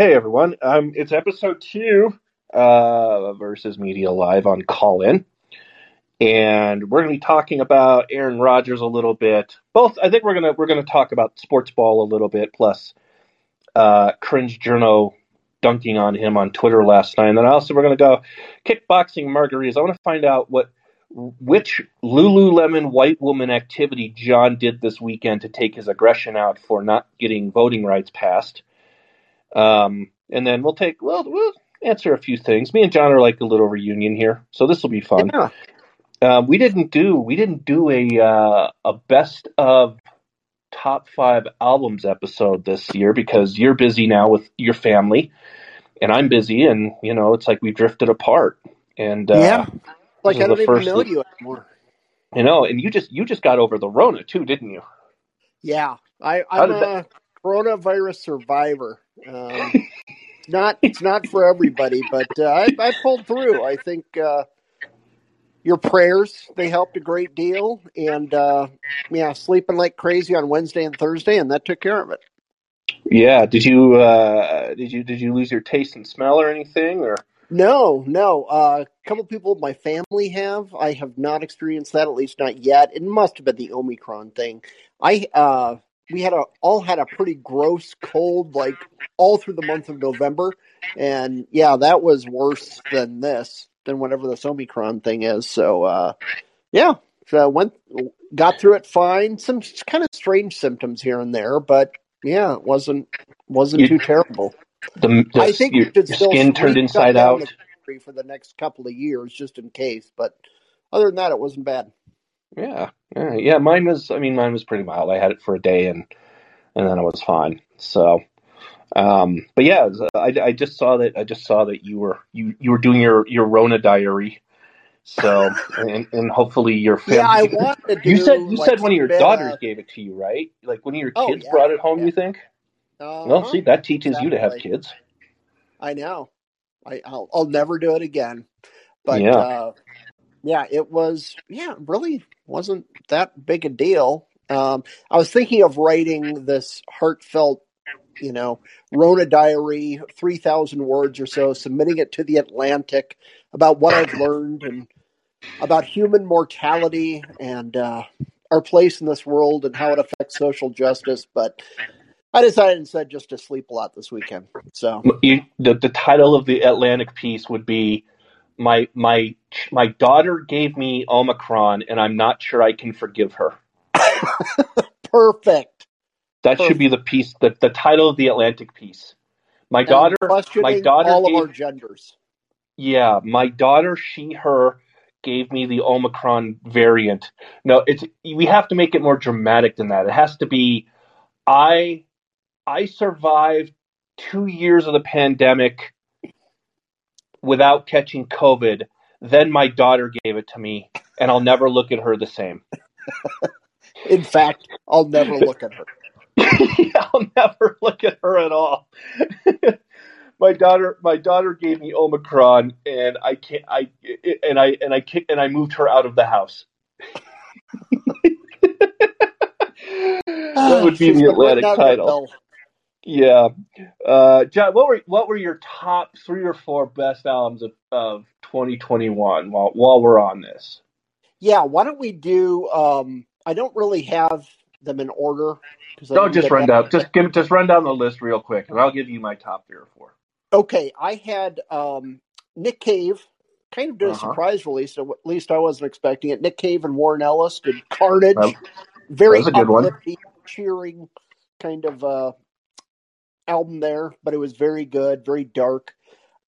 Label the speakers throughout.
Speaker 1: Hey everyone, um, it's episode two uh, versus Media Live on Callin, and we're going to be talking about Aaron Rodgers a little bit. Both, I think we're gonna we're gonna talk about sports ball a little bit, plus uh, cringe journo dunking on him on Twitter last night, and then also we're going to go kickboxing margaritas. I want to find out what which Lululemon white woman activity Jon did this weekend to take his aggression out for not getting voting rights passed. Um, and then we'll take well we'll answer a few things. Me and Jon are like a little reunion here, so this will be fun.
Speaker 2: Yeah.
Speaker 1: Um, we didn't do we didn't do a uh, a best of top five albums episode this year because you're busy now with your family, and I'm busy, and you know it's like we drifted apart. And uh,
Speaker 2: yeah. Like I don't even
Speaker 1: first
Speaker 2: know you anymore.
Speaker 1: you know, and you just you just got over the Rona too, didn't you?
Speaker 2: Yeah. I, I'm
Speaker 1: did
Speaker 2: a coronavirus survivor. Um, it's not it's not for everybody, but uh, I, I pulled through. I think uh, your prayers they helped a great deal, and uh, yeah, sleeping like crazy on Wednesday and Thursday, and that took care of it.
Speaker 1: Yeah. Did you uh, did you did you lose your taste and smell or anything or?
Speaker 2: No, no. Uh, a couple people in my family have. I have not experienced that, at least not yet. It must have been the Omicron thing. I uh, we had a all had a pretty gross cold, like all through the month of November, and yeah, that was worse than this, than whatever this Omicron thing is. So uh, yeah, so went got through it fine. Some kind of strange symptoms here and there, but yeah, it wasn't wasn't
Speaker 1: You-
Speaker 2: too terrible.
Speaker 1: The, the
Speaker 2: I think
Speaker 1: your, your skin turned inside out.
Speaker 2: the for the next couple of years, just in case. But other than that, it wasn't bad.
Speaker 1: Yeah, yeah, yeah. Mine was. I mean, mine was pretty mild. I had it for a day, and and then it was fine. So, um, but yeah, was- I, I just saw that. I just saw that you were you you were doing your your Rona diary. So, and and hopefully your family.
Speaker 2: Yeah, I wanted to do.
Speaker 1: you said you
Speaker 2: like,
Speaker 1: said one of your daughters
Speaker 2: uh,
Speaker 1: gave it to you, right? Like one of your
Speaker 2: Oh,
Speaker 1: kids
Speaker 2: yeah,
Speaker 1: brought it home.
Speaker 2: yeah.
Speaker 1: You think?
Speaker 2: uh-huh.
Speaker 1: Well, see, that teaches you to have kids.
Speaker 2: I know. I I'll, I'll never do it again. But
Speaker 1: Yeah.
Speaker 2: uh, yeah, it was. Yeah, really wasn't that big a deal. Um, I was thinking of writing this heartfelt, you know, Rona diary, three thousand words or so, submitting it to the Atlantic about what I've learned and about human mortality and uh, our place in this world and how it affects social justice. But I decided instead just to sleep a lot this weekend. So
Speaker 1: You, the the title of the Atlantic piece would be my my my daughter gave me Omicron, and I'm not sure I can forgive her.
Speaker 2: perfect.
Speaker 1: That should be the piece. The, the title of the Atlantic piece. My
Speaker 2: And
Speaker 1: daughter, my daughter
Speaker 2: all
Speaker 1: gave,
Speaker 2: of our genders.
Speaker 1: yeah, my daughter, she, her, gave me the Omicron variant. No, it's we have to make it more dramatic than that. It has to be, I, I survived two years of the pandemic without catching COVID. Then my daughter gave it to me, and I'll never look at her the same.
Speaker 2: In fact, I'll never look at her.
Speaker 1: I'll never look at her at all. my daughter, my daughter gave me Omicron, and I can't. I and I and I kicked and I moved her out of the house. that would be
Speaker 2: She's
Speaker 1: the Atlantic
Speaker 2: written out in the
Speaker 1: title. Yeah, uh, Jon. What were what were your top three or four best albums of, of 2021? While while we're on this,
Speaker 2: Yeah, why don't we do? Um, I don't really have them in order because
Speaker 1: don't just run down. Just give just run down the list real quick, and I'll give you my top three or four.
Speaker 2: Okay, I had um, Nick Cave. Kind of did a
Speaker 1: Uh-huh.
Speaker 2: surprise release. At least I wasn't expecting it. Nick Cave and Warren Ellis did Carnage.
Speaker 1: That-
Speaker 2: Very
Speaker 1: that a good one.
Speaker 2: cheering kind of uh, album there, but it was very good, very dark.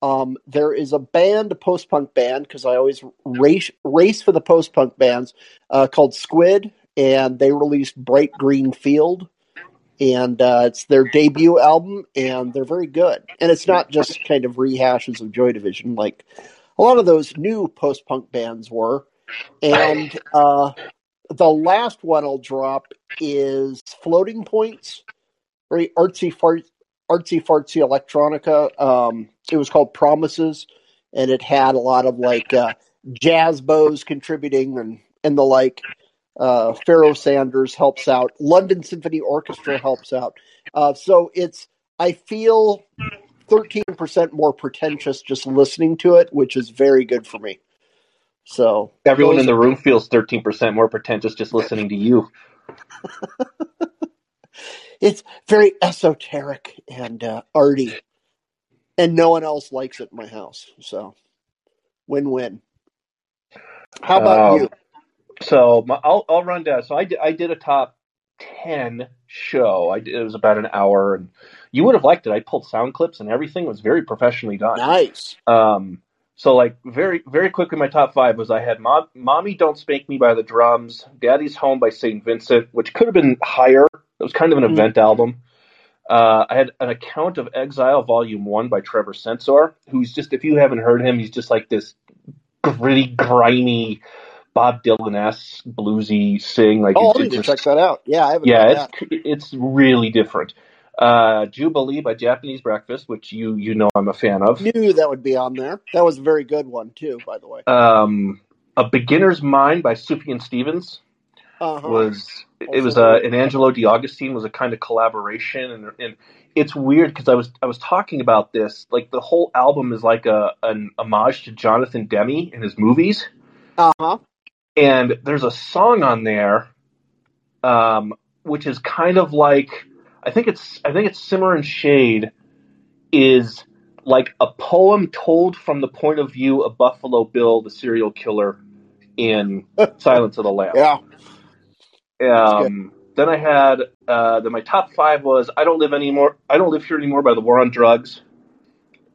Speaker 2: Um, there is a band, a post punk band, because I always race race for the post punk bands, uh, called Squid, and they released Bright Green Field, and uh, it's their debut album, and they're very good. And it's not just kind of rehashes of Joy Division, like a lot of those new post punk bands were. And uh, the last one I'll drop is Floating Points, very artsy artsy fartsy electronica. Um, it was called Promises, and it had a lot of like uh, jazz bows contributing and and the like. Uh, Pharoah Sanders helps out. London Symphony Orchestra helps out. Uh, so it's I feel thirteen percent more pretentious just listening to it, which is very good for me. So
Speaker 1: Everyone in the room feels 13% more pretentious just listening to you.
Speaker 2: it's very esoteric and uh, arty, and no one else likes it in my house. So win-win. How about
Speaker 1: Um,
Speaker 2: you?
Speaker 1: So my, I'll I'll run down. So I did I did a top ten show. I did, it was about an hour, and you would have liked it. I pulled sound clips and everything. It was very professionally done.
Speaker 2: Nice.
Speaker 1: Um, so like very very quickly, my top five was I had Mom, "Mommy Don't Spank Me" by the Drums, "Daddy's Home" by St. Vincent, which could have been higher. It was kind of an
Speaker 2: Mhm.
Speaker 1: event album. Uh, I had an account of Exile Volume One by Trevor Sensor, who's just if you haven't heard him, he's just like this gritty, grimy Bob Dylan esque bluesy sing. Like
Speaker 2: Oh, I'll need to check that out. Yeah, I haven't
Speaker 1: yeah,
Speaker 2: heard
Speaker 1: it's
Speaker 2: that.
Speaker 1: it's really different. Uh, Jubilee by Japanese Breakfast, which you you know I'm a fan of.
Speaker 2: Knew that would be on there. That was a very good one too, by the way.
Speaker 1: Um, a Beginner's Mind by Sufjan Stevens
Speaker 2: Uh-huh.
Speaker 1: was it was uh,
Speaker 2: good.
Speaker 1: and Angelo De Augustine was a kind of collaboration, and and it's weird because I was I was talking about this like the whole album is like a an homage to Jonathan Demme and his movies.
Speaker 2: Uh-huh.
Speaker 1: and there's a song on there um, which is kind of like I think it's I think it's Cimmerian Shade is like a poem told from the point of view of Buffalo Bill, the serial killer in Silence of the Lambs.
Speaker 2: Yeah.
Speaker 1: Um, then I had uh, then my top five was I don't live anymore. I don't live here anymore by the War on Drugs.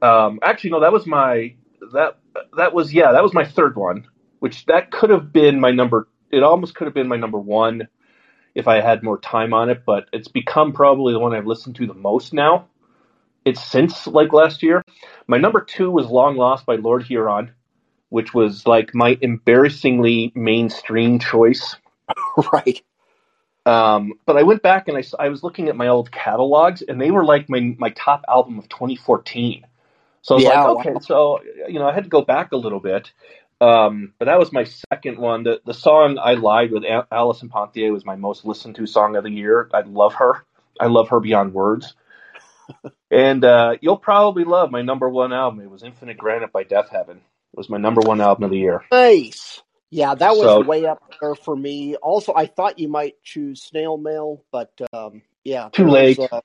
Speaker 1: Um, actually, no, that was my that that was yeah that was my third one, which that could have been my number. It almost could have been my number one if I had more time on it, but it's become probably the one I've listened to the most now. It's since like last year. My number two was Long Lost by Lord Huron, which was like my embarrassingly mainstream choice.
Speaker 2: Right.
Speaker 1: Um, but I went back and I, I was looking at my old catalogs, and they were like my my top album of 2014. So I was
Speaker 2: Yeah,
Speaker 1: like, okay,
Speaker 2: wow.
Speaker 1: so you know, I had to go back a little bit. Um, but that was my second one. The the song "I Lied" with A- Allison Ponthier was my most listened to song of the year. I love her. I love her beyond words. and uh, you'll probably love my number one album. It was "Infinite Granite" by Deafheaven. It was my number one album of the year.
Speaker 2: Nice. Yeah, that was
Speaker 1: So-
Speaker 2: way up there for me. Also, I thought you might choose snail mail, but um, yeah,
Speaker 1: Too late.
Speaker 2: was, uh,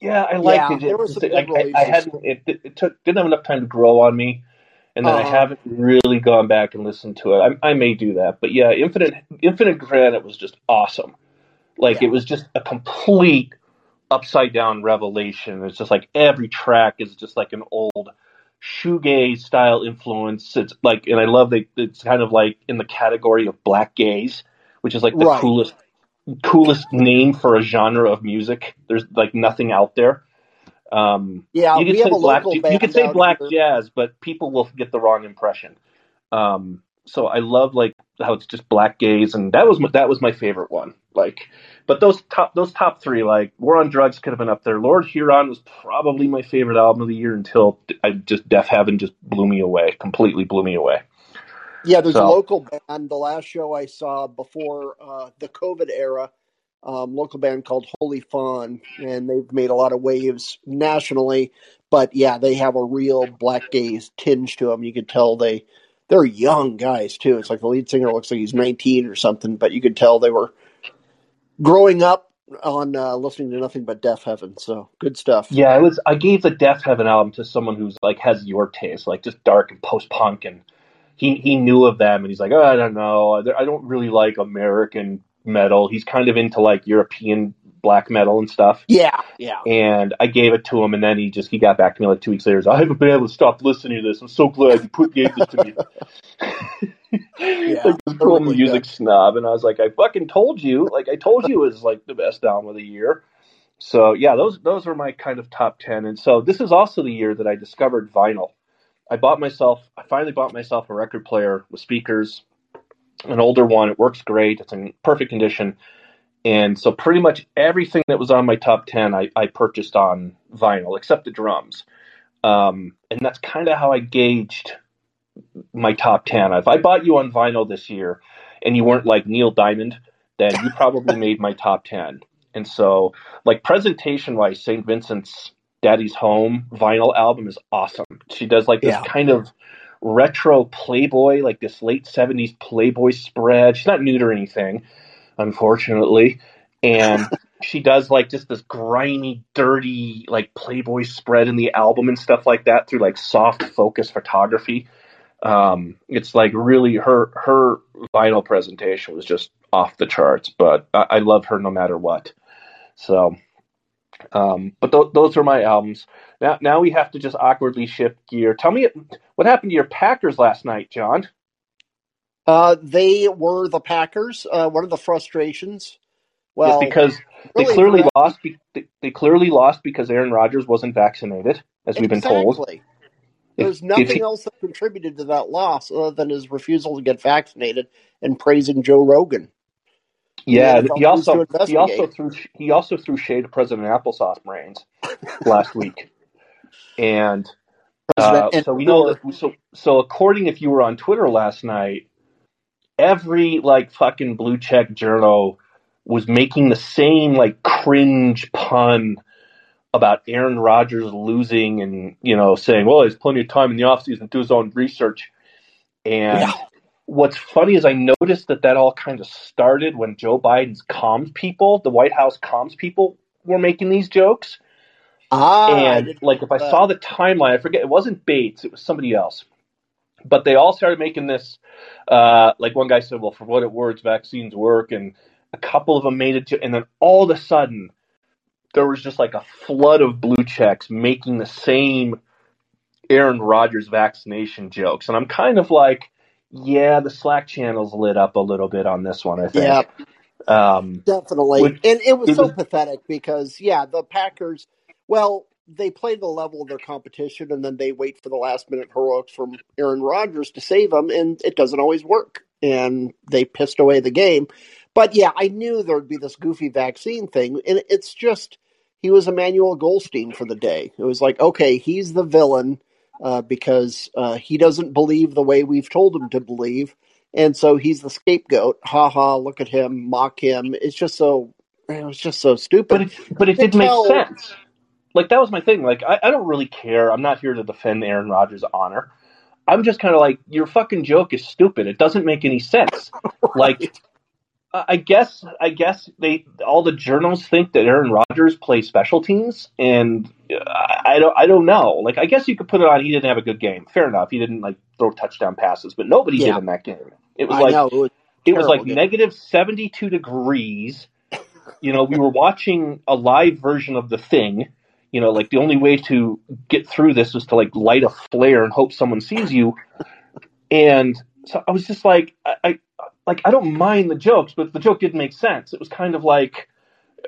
Speaker 1: Yeah, I liked
Speaker 2: Yeah,
Speaker 1: it.
Speaker 2: there
Speaker 1: Just-
Speaker 2: some
Speaker 1: like, I, I hadn't. It, it took didn't have enough time to grow on me, and then I
Speaker 2: Uh-huh.
Speaker 1: haven't really gone back and listened to it. I, I may do that, but yeah, Infinite Infinite Granite was just awesome. Like
Speaker 2: Yeah.
Speaker 1: it was just a complete upside down revelation. It's just like every track is just like an old shoegaze style influence. It's like, and I love that it's kind of like in the category of black gaze, which is like the
Speaker 2: Right.
Speaker 1: coolest coolest name for a genre of music. There's like nothing out there. Um,
Speaker 2: yeah,
Speaker 1: you could
Speaker 2: we
Speaker 1: say black. You say black
Speaker 2: here.
Speaker 1: jazz, but people will get the wrong impression. Um, so I love like how it's just black gaze, and that was my, that was my favorite one. Like, but those top those top three, like War on Drugs, could have been up there. Lord Huron was probably my favorite album of the year until I just Deafheaven just blew me away, completely blew me away.
Speaker 2: Yeah, there's a local band. The last show I saw before uh, the COVID era, um, local band called Holy Fawn, and they've made a lot of waves nationally. But yeah, they have a real black gaze tinge to them. You could tell they they're young guys too. It's like the lead singer looks like he's 19 or something, but you could tell they were growing up on uh, listening to nothing but Deafheaven. So good stuff.
Speaker 1: Yeah, I was. I gave the Deafheaven album to someone who's like has your taste, like just dark and post punk, and he he knew of them, and he's like, oh, I don't know, I don't really like American metal. He's kind of into like European black metal and stuff.
Speaker 2: Yeah, yeah.
Speaker 1: And I gave it to him, and then he just he got back to me like two weeks later. I haven't been able to stop listening to this. I'm so glad you put gave this to me.
Speaker 2: Yeah,
Speaker 1: like this cool
Speaker 2: totally
Speaker 1: music snob, and I was like, I fucking told you, like I told you, it was like the best album of the year. So yeah, those those were my kind of top ten, and so this is also the year that I discovered vinyl. I bought myself, I finally bought myself a record player with speakers, an older one. It works great. It's in perfect condition. And so pretty much everything that was on my top 10, I, I purchased on vinyl, except the drums. Um, and that's kind of how I gauged my top 10. If I bought you on vinyl this year and you weren't like Neil Diamond, then you probably made my top 10. And so, like presentation wise, St. Vincent's Daddy's Home vinyl album is awesome. She does like this
Speaker 2: Yeah.
Speaker 1: kind of retro Playboy, like this late 70s Playboy spread. She's not nude or anything, unfortunately. And she does like just this grimy, dirty, like Playboy spread in the album and stuff like that through like soft focus photography. Um, it's like really her her vinyl presentation was just off the charts, but I, I love her no matter what. So, um, but th- those are my albums. Now, now we have to just awkwardly shift gear. Tell me what happened to your Packers last night, Jon.
Speaker 2: Uh, they were the Packers. Uh, one of the frustrations. Well,
Speaker 1: because they clearly
Speaker 2: for-
Speaker 1: lost. Be- they, they clearly lost because Aaron Rodgers wasn't vaccinated, as we've been told. If-
Speaker 2: There's
Speaker 1: if
Speaker 2: nothing
Speaker 1: he-
Speaker 2: else that contributed to that loss other than his refusal to get vaccinated and praising Joe Rogan.
Speaker 1: Yeah,
Speaker 2: NFL
Speaker 1: he also he also threw he also threw shade at President Applesauce brains last week, and uh,
Speaker 2: and
Speaker 1: so we know. So so according, if you were on Twitter last night, every like fucking blue check journal was making the same like cringe pun about Aaron Rodgers losing and you know saying, well, there's plenty of time in the offseason to do his own research, and
Speaker 2: Yeah.
Speaker 1: What's funny is I noticed that that all kind of started when Joe Biden's comms people, the White House comms people, were making these jokes.
Speaker 2: Ah,
Speaker 1: and like, if I
Speaker 2: that.
Speaker 1: saw the timeline, I forget it wasn't Bates, it was somebody else. But they all started making this. Uh, like one guy said, "Well, for what it works, vaccines work," and a couple of them made it to, and then all of a sudden, there was just like a flood of blue checks making the same Aaron Rodgers vaccination jokes, and I'm kind of like, yeah, the Slack channel's lit up a little bit on this one. I think.
Speaker 2: Yeah,
Speaker 1: Um,
Speaker 2: definitely.
Speaker 1: Which-
Speaker 2: and it was
Speaker 1: it
Speaker 2: so
Speaker 1: was-
Speaker 2: pathetic because, yeah, the Packers, well, they play the level of their competition and then they wait for the last minute heroics from Aaron Rodgers to save them, and it doesn't always work. And they pissed away the game. But yeah, I knew there would be this goofy vaccine thing, and it's just he was Emmanuel Goldstein for the day. It was like, okay, he's the villain uh, because uh, he doesn't believe the way we've told him to believe, and so he's the scapegoat. Ha ha! Look at him, mock him. It's just so it was just so stupid.
Speaker 1: but it, but it did make
Speaker 2: tell-
Speaker 1: sense. Like that was my thing. Like I, I don't really care. I'm not here to defend Aaron Rodgers' honor. I'm just kind of like your fucking joke is stupid. It doesn't make any sense. Like I guess I guess they all the journals think that Aaron Rodgers plays special teams, and I don't I don't know. Like I guess you could put it on. He didn't have a good game. Fair enough. He didn't like throw touchdown passes, but nobody
Speaker 2: Yeah.
Speaker 1: did in that game. It was
Speaker 2: I
Speaker 1: like
Speaker 2: know it was
Speaker 1: it was like negative 72 degrees. You know, we were watching a live version of the thing. You know, like the only way to get through this was to like light a flare and hope someone sees you. And so I was just like, I, I like I don't mind the jokes, but the joke didn't make sense. It was kind of like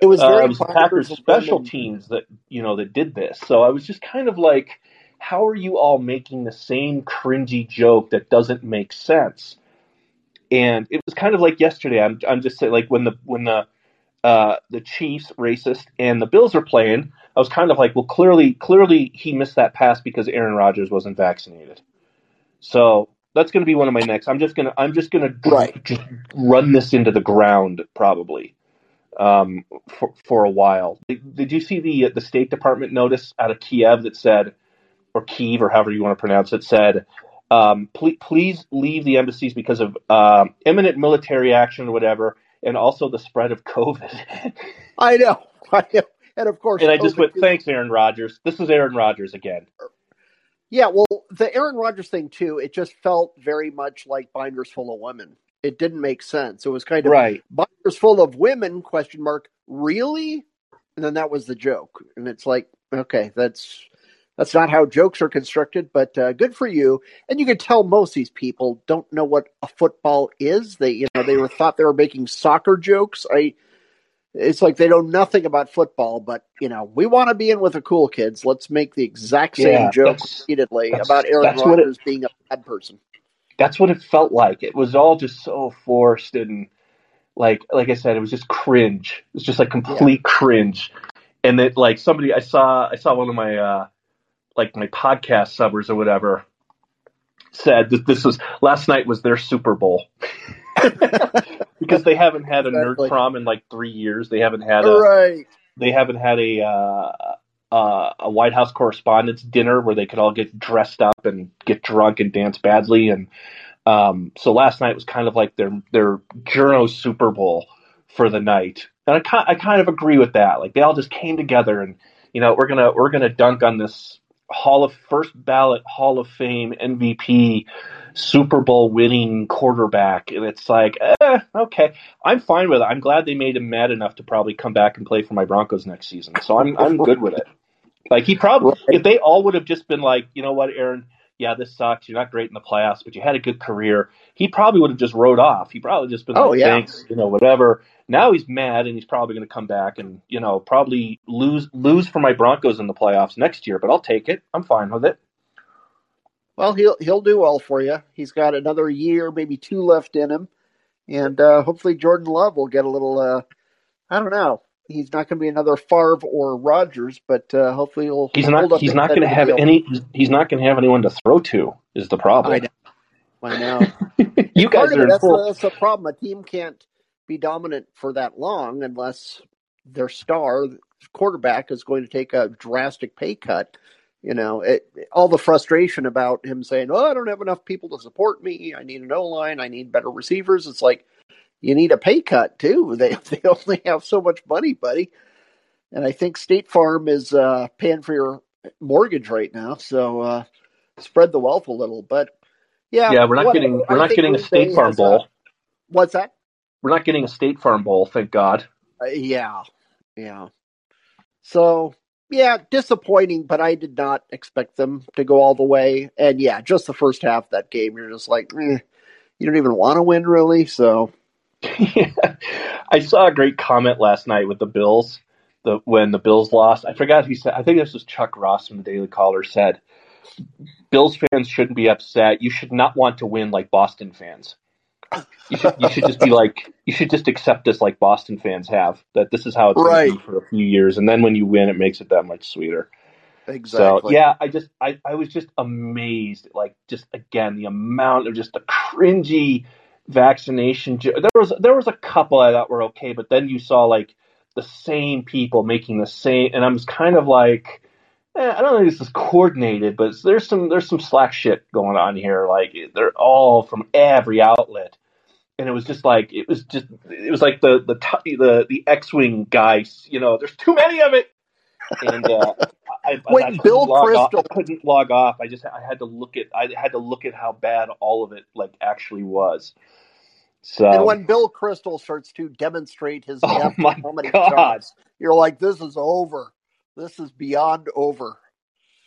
Speaker 2: it was very
Speaker 1: was Packers special teams that you know that did this. So I was just kind of like, how are you all making the same cringy joke that doesn't make sense? And it was kind of like yesterday. I'm I'm just saying, like when the when the uh, the Chiefs racist and the Bills were playing, I was kind of like, well, clearly clearly he missed that pass because Aaron Rodgers wasn't vaccinated. So that's going to be one of my next. I'm just gonna I'm just gonna
Speaker 2: Right.
Speaker 1: just run this into the ground probably um, for for a while. Did, did you see the the State Department notice out of Kiev that said, or Kiev or however you want to pronounce it, said, um, please, please leave the embassies because of um, imminent military action or whatever, and also the spread of COVID.
Speaker 2: I know, I know. And of course,
Speaker 1: and I just went,
Speaker 2: is-
Speaker 1: thanks, Aaron Rodgers. This is Aaron Rodgers again.
Speaker 2: Yeah, well, the Aaron Rodgers thing too. It just felt very much like binders full of women. It didn't make sense. It was kind of
Speaker 1: Right.
Speaker 2: binders full of women? Question mark. Really? And then that was the joke. And it's like, okay, that's that's not how jokes are constructed. But uh, good for you. And you can tell most of these people don't know what a football is. They, you know, they were thought they were making soccer jokes. I. It's like they know nothing about football, but you know we want to be in with the cool kids. Let's make the exact same
Speaker 1: Yeah,
Speaker 2: joke
Speaker 1: that's-
Speaker 2: repeatedly
Speaker 1: that's-
Speaker 2: about Aaron
Speaker 1: that's what it-
Speaker 2: Rodgers being a bad person.
Speaker 1: That's what it felt like. It was all just so forced and like like I said, it was just cringe. It was just like complete cringe. And that like somebody I saw I saw one of my uh like my podcast subbers or whatever said that this was last night was their Super Bowl. because they haven't had a
Speaker 2: Exactly.
Speaker 1: nerd prom in like three years. They haven't had a
Speaker 2: right.
Speaker 1: they haven't had a uh, uh, a White House Correspondents' Dinner where they could all get dressed up and get drunk and dance badly. And um, so last night was kind of like their their journo Super Bowl for the night, and I I kind of agree with that. Like they all just came together, and you know we're gonna we're gonna dunk on this Hall of first ballot Hall of Fame MVP Super Bowl winning quarterback, and it's like, eh, okay, I'm fine with it. I'm glad they made him mad enough to probably come back and play for my Broncos next season. So I'm I'm good with it. Like he probably, if they all would have just been like, you know what, Aaron, yeah, this sucks. You're not great in the playoffs, but you had a good career. He probably would have just rode off. He probably just been oh, like, yeah. thanks, you know, whatever. Now he's mad and he's probably going to come back and you know probably lose lose for my Broncos in the playoffs next year. But I'll take it. I'm fine with it.
Speaker 2: Well, he'll he'll do well for you. He's got another year, maybe two left in him, and uh, hopefully Jordan Love will get a little. Uh, I don't know he's not going to be another Favre or Rodgers, but uh, hopefully he'll.
Speaker 1: He's not. He's not going to have any. He's not going to have anyone to throw to. Is the problem?
Speaker 2: I know. I know.
Speaker 1: you guys are
Speaker 2: that's,
Speaker 1: full...
Speaker 2: that's a problem. A team can't be dominant for that long unless their star quarterback is going to take a drastic pay cut. You know, it, all the frustration about him saying, "Oh, I don't have enough people to support me. I need an O line. I need better receivers." It's like you need a pay cut too. They they only have so much money, buddy. And I think State Farm is uh, paying for your mortgage right now, so uh, spread the wealth a little. But yeah,
Speaker 1: yeah, we're not getting we're I not getting a State Farm bowl. A,
Speaker 2: what's that?
Speaker 1: We're not getting a State Farm bowl, thank God.
Speaker 2: Uh, yeah, yeah. So yeah, disappointing, but I did not expect them to go all the way. And yeah, just the first half of that game, you're just like, eh, you don't even want to win, really. So
Speaker 1: I saw a great comment last night with the Bills. The when the Bills lost, I forgot who said. I think this was Chuck Ross from the Daily Caller said, "Bills fans shouldn't be upset. You should not want to win like Boston fans. You should, you should just be like you should just accept this like Boston fans have. That this is how it's right. going to be for a few years, and then when you win, it makes it that much sweeter."
Speaker 2: Exactly.
Speaker 1: So yeah, I just I, I was just amazed, like just again the amount of just the cringy vaccination. There was there was a couple I thought were okay, but then you saw like the same people making the same, and I was kind of like, I don't think this is coordinated, but there's some there's some slack shit going on here. Like they're all from every outlet, and it was just like it was just it was like the the the the X-wing guys. You know, there's too many of it. And uh, I,
Speaker 2: Wait, I Bill Kristol
Speaker 1: I couldn't log off. I just I had to look at I had to look at how bad all of it like actually was. So
Speaker 2: and when Bill Kristol starts to demonstrate his
Speaker 1: oh my God.
Speaker 2: you're like, this is over. This is beyond over.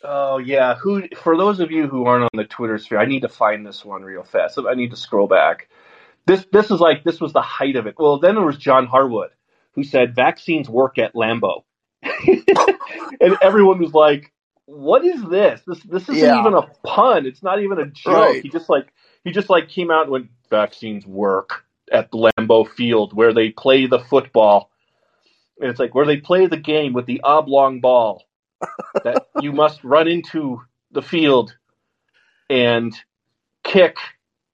Speaker 1: Oh yeah, who? For those of you who aren't on the Twitter sphere, I need to find this one real fast. I need to scroll back. This this is like this was the height of it. Well, then there was John Harwood, who said vaccines work at Lambeau, and everyone was like, "What is this? This this isn't yeah. even a pun. It's not even a joke." Right. He just like he just like came out and went, vaccines work at Lambeau Field where they play the football. And it's like where they play the game with the oblong ball that you must run into the field and kick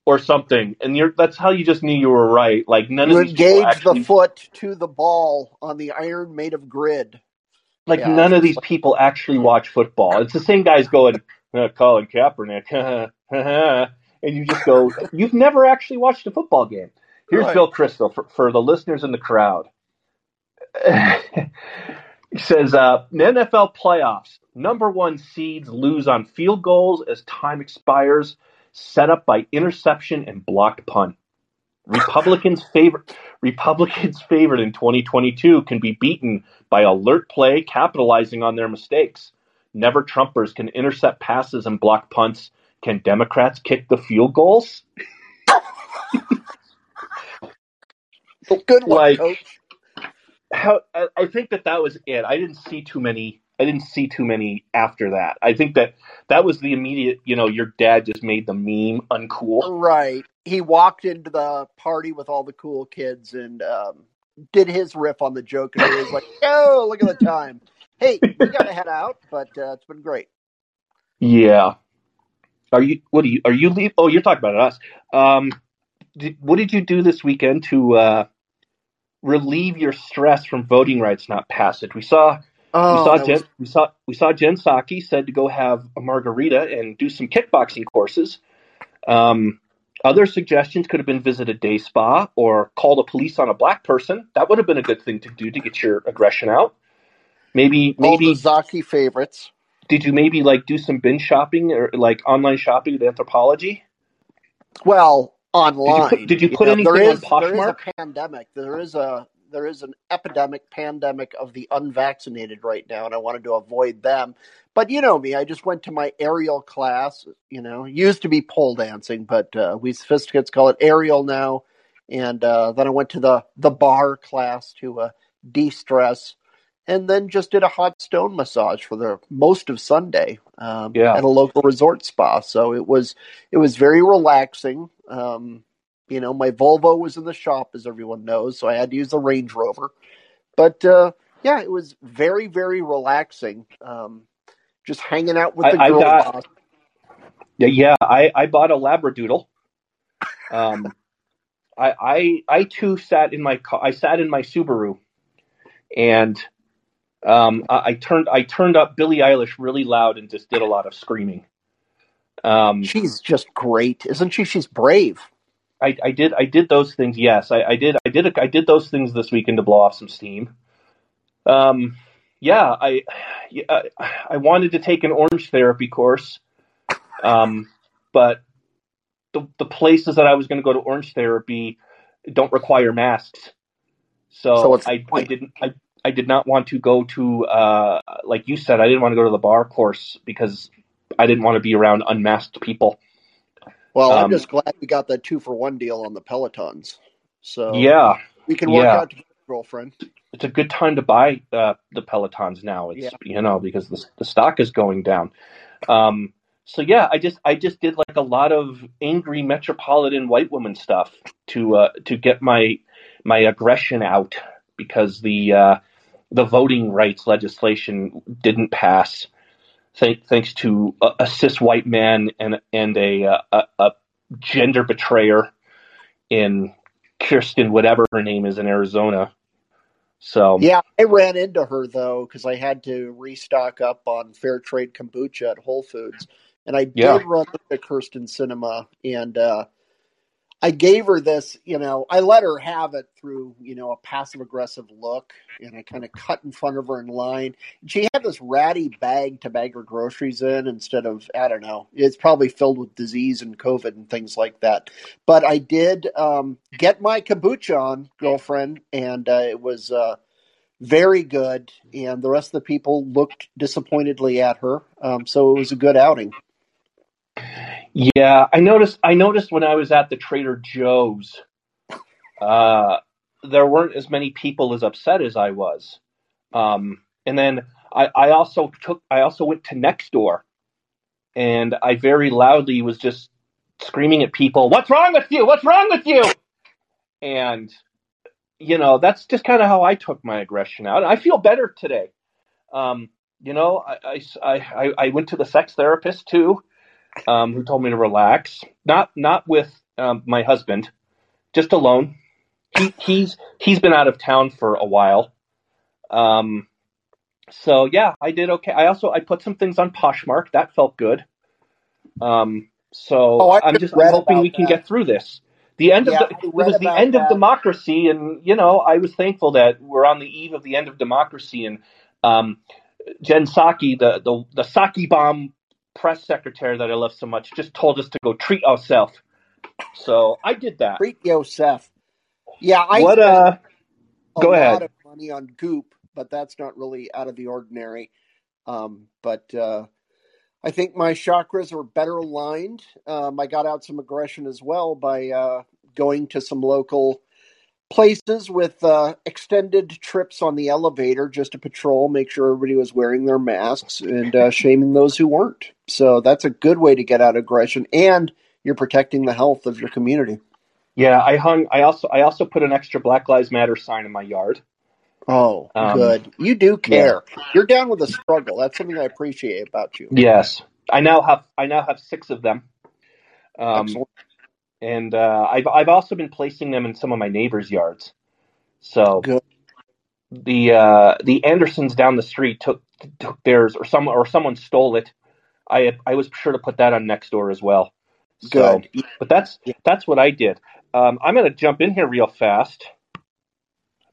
Speaker 1: or something. And you're that's how you just knew you were right. Like none
Speaker 2: you
Speaker 1: of these
Speaker 2: engage
Speaker 1: actually,
Speaker 2: the foot to the ball on the iron made of grid.
Speaker 1: Like yeah, none of these like, people actually watch football. It's the same guys going, uh, Colin Kaepernick, and you just go, you've never actually watched a football game. Here's right. Bill Kristol for, for the listeners in the crowd. he says, uh, NFL playoffs, number one seeds lose on field goals as time expires, set up by interception and blocked punt. Republicans favor Republicans favored in 2022 can be beaten by alert play capitalizing on their mistakes. Never Trumpers can intercept passes and block punts can Democrats kick the field goals?
Speaker 2: Good one, like, coach.
Speaker 1: How I think that that was it. I didn't see too many. I didn't see too many after that. I think that that was the immediate. You know, your dad just made the meme uncool.
Speaker 2: Right. He walked into the party with all the cool kids and um, did his riff on the joke, and he was like, "Oh, look at the time." Hey, we got to head out, but uh, it's been great.
Speaker 1: Yeah, are you? What do you? Are you leave? Oh, you're talking about us. Um, did, what did you do this weekend to uh, relieve your stress from voting rights not passage? We saw
Speaker 2: Oh,
Speaker 1: we saw Jen,
Speaker 2: was-
Speaker 1: we saw we saw Jen Psaki said to go have a margarita and do some kickboxing courses. Um, other suggestions could have been visit a day spa or call the police on a black person. That would have been a good thing to do to get your aggression out. Maybe maybe
Speaker 2: Zaki favorites.
Speaker 1: did you maybe like do some binge shopping or like online shopping at Anthropologie?
Speaker 2: Well, online.
Speaker 1: put- did you put
Speaker 2: know,
Speaker 1: anything
Speaker 2: there
Speaker 1: on
Speaker 2: is, There is a pandemic. There is a there is an epidemic pandemic of the unvaccinated right now, and I wanted to avoid them. But you know me, I just went to my aerial class. You know, used to be pole dancing, but uh, we sophisticates call it aerial now. And uh, then I went to the the barre class to uh, de stress, and then just did a hot stone massage for the most of Sunday um,
Speaker 1: Yeah.
Speaker 2: at a local resort spa. So it was it was very relaxing. Um, you know, my Volvo was in the shop, as everyone knows, so I had to use the Range Rover. But uh, yeah, it was very, very relaxing. Um, just hanging out with
Speaker 1: I-
Speaker 2: the
Speaker 1: I
Speaker 2: girl
Speaker 1: got- Yeah, yeah. I, I bought a labradoodle. Um, I, I I too sat in my car. I sat in my Subaru, and um, I, I turned I turned up Billie Eilish really loud and just did a lot of screaming. Um,
Speaker 2: She's just great, isn't she? She's brave.
Speaker 1: I, I did I did those things. Yes, I, I did I did I did those things this weekend to blow off some steam. Um, yeah, I yeah, I wanted to take an orange therapy course, um, but the the places that I was going to go to orange therapy don't require masks, so,
Speaker 2: So
Speaker 1: I, I didn't I, I did not want to go to uh, like you said I didn't want to go to the barre course because I didn't want to be around unmasked people.
Speaker 2: Well, I'm
Speaker 1: Um,
Speaker 2: just glad we got that two for one deal on the Pelotons. So
Speaker 1: Yeah.
Speaker 2: we can work
Speaker 1: yeah.
Speaker 2: out together, girlfriend.
Speaker 1: it's a good time to buy uh, the Pelotons now. It's
Speaker 2: Yeah.
Speaker 1: you know because the the stock is going down. Um, so yeah, I just I just did like a lot of angry metropolitan white woman stuff to uh, to get my my aggression out because the uh, the voting rights legislation didn't pass. Thank, thanks to a, a cis white man and and a, a a gender betrayer in Kyrsten, whatever her name is in Arizona. So
Speaker 2: Yeah, I ran into her though because I had to restock up on fair trade kombucha at Whole Foods, and I
Speaker 1: Yeah.
Speaker 2: did run into Kyrsten Sinema, and uh, I gave her this. You know, I let her have it through you know a passive aggressive look, and I kind of cut in front of her in line. She had this ratty bag to bag her groceries in instead of I don't know. It's probably filled with disease and COVID and things like that. But I did um, get my kombucha on, girlfriend, and uh, it was. Uh, very good, and the rest of the people looked disappointedly at her. Um, so it was a good outing.
Speaker 1: Yeah, I noticed. I noticed when I was at the Trader Joe's, uh, there weren't as many people as upset as I was. Um, and then I, I also took. I also went to Nextdoor, and I very loudly was just screaming at people, "What's wrong with you? What's wrong with you?" And you know, that's just kind of how I took my aggression out. I feel better today. Um, you know, I, I, I, I went to the sex therapist too um, who told me to relax. Not not with um, my husband, just alone. He he's he's been out of town for a while. Um, so yeah, I did okay. I also I put some things on Poshmark. That felt good. Um, so
Speaker 2: Oh,
Speaker 1: I'm just I'm hoping we can
Speaker 2: that.
Speaker 1: get through this. The end
Speaker 2: Yeah,
Speaker 1: of the it was the end
Speaker 2: that.
Speaker 1: of democracy, and you know I was thankful that we're on the eve of the end of democracy. And um, Jen Psaki, the the the Saki bomb press secretary that I love so much, just told us to go treat ourselves. So I did that.
Speaker 2: Treat yourself. Yeah, I
Speaker 1: what uh?
Speaker 2: a
Speaker 1: go
Speaker 2: lot
Speaker 1: ahead.
Speaker 2: of money on Goop, but that's not really out of the ordinary. Um, but uh, I think my chakras are better aligned. Um, I got out some aggression as well by uh, going to some local places with uh, extended trips on the elevator just to patrol, make sure everybody was wearing their masks, and uh, shaming those who weren't. So that's a good way to get out aggression, and you're protecting the health of your community.
Speaker 1: Yeah, I hung. I also I also put an extra Black Lives Matter sign in my yard.
Speaker 2: Oh,
Speaker 1: Um,
Speaker 2: good. You do care. You're down with the struggle. That's something I appreciate about you.
Speaker 1: Yes, I now have I now have six of them. Um,
Speaker 2: Excellent.
Speaker 1: And uh, I've I've also been placing them in some of my neighbors' yards. So
Speaker 2: Good.
Speaker 1: the uh, the Andersons down the street took, took theirs, or some or someone stole it. I I was sure to put that on Nextdoor as well. So,
Speaker 2: Good.
Speaker 1: but that's that's what I did. Um, I'm going to jump in here real fast.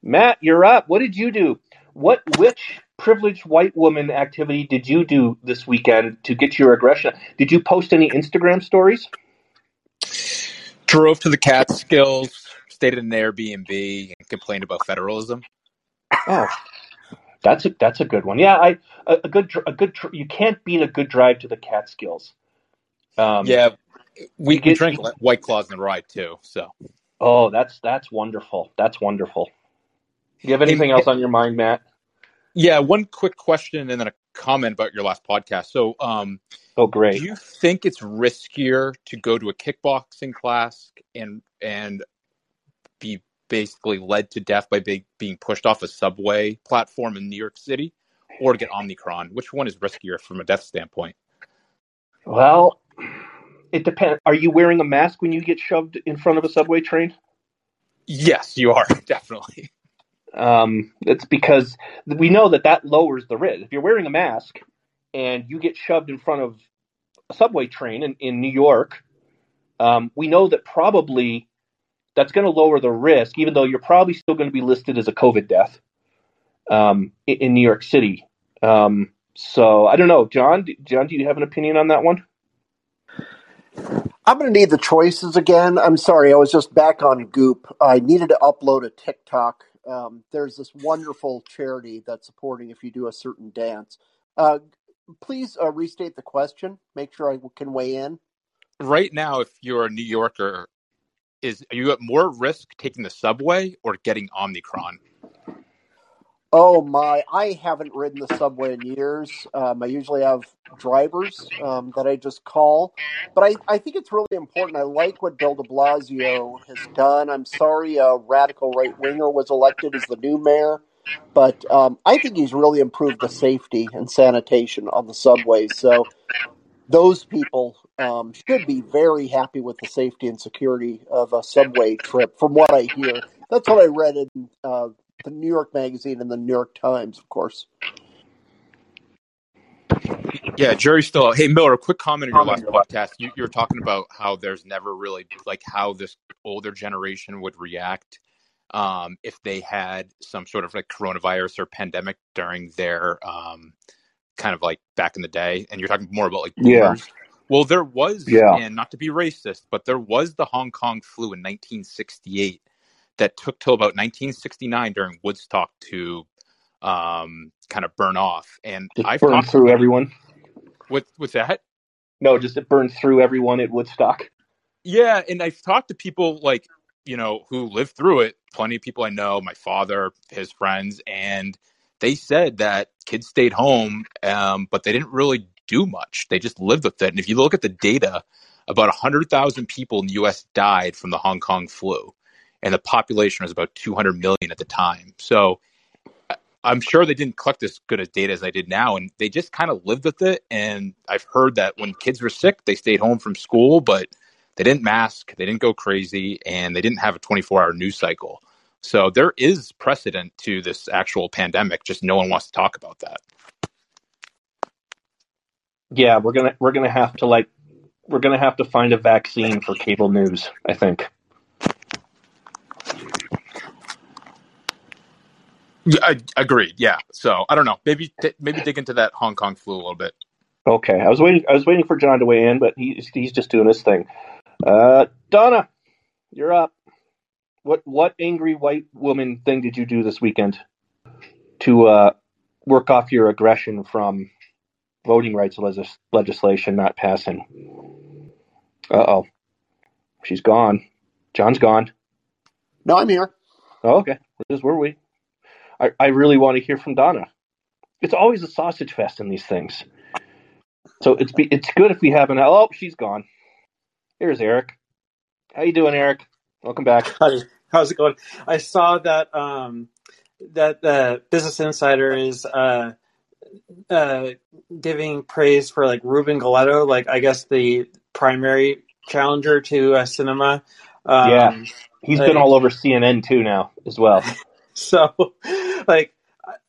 Speaker 1: Matt, you're up. What did you do? What which privileged white woman activity did you do this weekend to get your aggression? Did you post any Instagram stories?
Speaker 3: Drove to the Catskills, stayed in an Airbnb, and complained about federalism.
Speaker 1: Oh, that's a that's a good one. Yeah, I a, a good a good you can't beat a good drive to the Catskills. Um,
Speaker 3: yeah, we,
Speaker 1: you
Speaker 3: we
Speaker 1: get-
Speaker 3: drank White Claws the ride too. So
Speaker 1: Oh, that's that's wonderful. That's wonderful. Do you have anything else on your mind, Matt?
Speaker 3: yeah, one quick question and then a comment about your last podcast. So, um,
Speaker 1: Oh, great.
Speaker 3: do you think it's riskier to go to a kickboxing class and and be basically led to death by be, being pushed off a subway platform in New York City, or to get Omicron? Which one is riskier from a death standpoint?
Speaker 1: Well, it depends. Are you wearing a mask when you get shoved in front of a subway train?
Speaker 3: Yes, you are definitely.
Speaker 1: Um, it's because we know that that lowers the risk. If you're wearing a mask and you get shoved in front of a subway train in, in New York, um, we know that probably that's going to lower the risk, even though you're probably still going to be listed as a COVID death um, in, in New York City. Um, so I don't know, Jon. Jon, do you have an opinion on that one?
Speaker 2: I'm going to need the choices again. I'm sorry, I was just back on Goop. I needed to upload a TikTok. Um, there's this wonderful charity that's supporting if you do a certain dance. Uh, please uh, restate the question. Make sure I can weigh in.
Speaker 3: right now, if you're a New Yorker, is are you at more risk taking the subway or getting Omicron?
Speaker 2: Oh my! I haven't ridden the subway in years. Um, I usually have drivers um, that I just call, but I, I think it's really important. I like what Bill De Blasio has done. I'm sorry, a radical right winger was elected as the new mayor, but um, I think he's really improved the safety and sanitation on the subways. So those people um, should be very happy with the safety and security of a subway trip, from what I hear. That's what I read in uh, the New York Magazine and the New York Times, of course.
Speaker 3: Yeah, jury's still. Hey, Miller, a quick comment on your last podcast. You, you were talking about how there's never really like how this older generation would react um, if they had some sort of like coronavirus or pandemic during their um, kind of like back in the day. And you're talking more about like
Speaker 1: Yeah.
Speaker 3: boomers. Well, there was,
Speaker 1: Yeah.
Speaker 3: and not to be racist, but there was the Hong Kong flu in 1968 that took till about 1969 during Woodstock to um, kind of burn off. And I've
Speaker 1: burn
Speaker 3: talked
Speaker 1: through everyone.
Speaker 3: What with that.
Speaker 1: No, just it burned through everyone at Woodstock.
Speaker 3: Yeah, and I've talked to people like you know who lived through it. Plenty of people I know, my father, his friends, and they said that kids stayed home, um, but they didn't really do much. They just lived with it. And if you look at the data, about hundred thousand people in the U.S. died from the Hong Kong flu, and the population was about two hundred million at the time. So. I'm sure they didn't collect as good as data as I did now, and they just kind of lived with it. And I've heard that when kids were sick, they stayed home from school, but they didn't mask, they didn't go crazy, and they didn't have a 24 hour news cycle. So there is precedent to this actual pandemic, just no one wants to talk about that.
Speaker 1: Yeah, we're gonna we're gonna have to like we're gonna have to find a vaccine for cable news. I think.
Speaker 3: Yeah, I agreed. Yeah. So I don't know. Maybe t- maybe dig into that Hong Kong flu a little bit.
Speaker 1: Okay, I was waiting. I was waiting for Jon to weigh in, but he's he's just doing his thing. Uh, Donna, you're up. What what angry white woman thing did you do this weekend to uh, work off your aggression from voting rights legis- legislation not passing? Uh oh, she's gone. Jon's gone.
Speaker 2: No, I'm here.
Speaker 1: Oh, okay, where were we? I, I really want to hear from Donna. It's always a sausage fest in these things. So it's be, it's good if we have an oh she's gone. Here's Eric. How you doing, Eric? Welcome back.
Speaker 4: Hi, how's it going? I saw that um, that the Business Insider is uh, uh, giving praise for like Ruben Gallego, like I guess the primary challenger to uh, Sinema. Um,
Speaker 1: Yeah. He's been all over CNN too now as well.
Speaker 4: So like,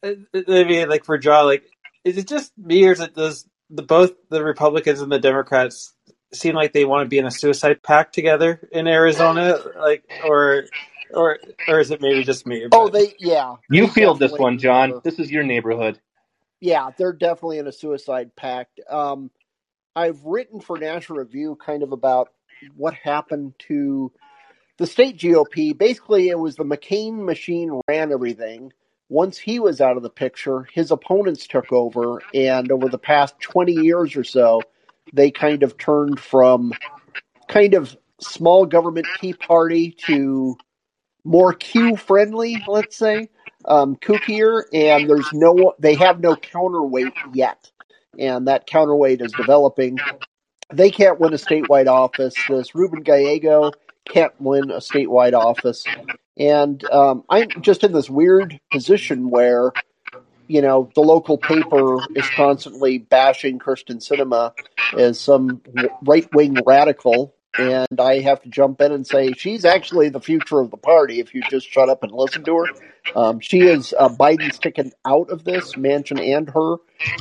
Speaker 4: I I mean, like for Jon, like, is it just me or is it does the both the Republicans and the Democrats seem like they want to be in a suicide pact together in Arizona, like, or or or is it maybe just me?
Speaker 2: Oh, they yeah.
Speaker 1: You
Speaker 2: they
Speaker 1: feel this one, Jon.
Speaker 2: are.
Speaker 1: This is your neighborhood.
Speaker 2: Yeah, they're definitely in a suicide pact. Um, I've written for National Review kind of about what happened to the state GOP. Basically, it was the McCain machine ran everything. Once he was out of the picture, his opponents took over, and over the past 20 years or so, they kind of turned from kind of small government Tea Party to more Q friendly, let's say, um, kookier, and there's no, they have no counterweight yet, and that counterweight is developing. They can't win a statewide office. This Ruben Gallego can't win a statewide office, and um, I'm just in this weird position where, you know, the local paper is constantly bashing Kyrsten Sinema as some right wing radical, and I have to jump in and say she's actually the future of the party if you just shut up and listen to her. Um, she is uh, Biden's ticket out of this. Manchin and her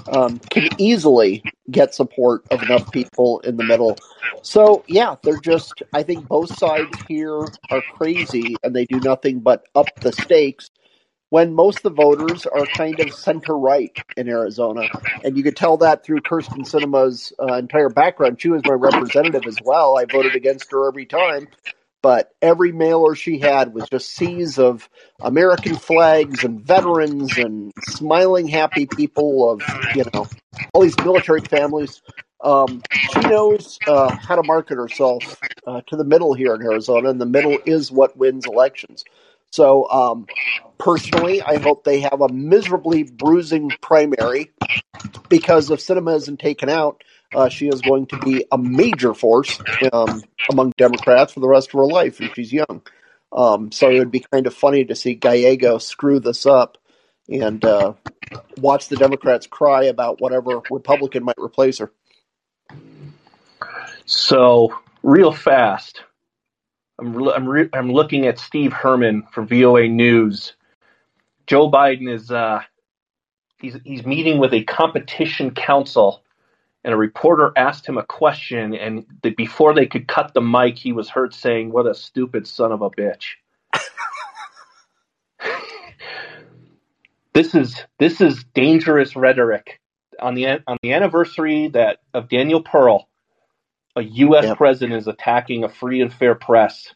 Speaker 2: um, can easily get support of enough people in the middle. So yeah, they're just. I think both sides here are crazy, and they do nothing but up the stakes. When most of the voters are kind of center right in Arizona, and you could tell that through Kyrsten Sinema's uh, entire background. She was my representative as well. I voted against her every time, but every mailer she had was just seas of American flags and veterans and smiling, happy people of you know all these military families. Um, she knows uh, how to market herself uh, to the middle here in Arizona, and the middle is what wins elections. So, um, personally, I hope they have a miserably bruising primary because if Sinema isn't taken out, uh, she is going to be a major force um, among Democrats for the rest of her life, and she's young. Um, so it would be kind of funny to see Gallego screw this up and uh, watch the Democrats cry about whatever Republican might replace her.
Speaker 1: So, real fast, I'm re- I'm, re- I'm looking at Steve Herman from VOA News. Joe Biden is uh, he's he's meeting with a competition council, and a reporter asked him a question, and the, before they could cut the mic, he was heard saying, "What a stupid son of a bitch." this is this is dangerous rhetoric on the on the anniversary that of Daniel Pearl a U.S.
Speaker 2: Yep.
Speaker 1: president is attacking a free and fair press.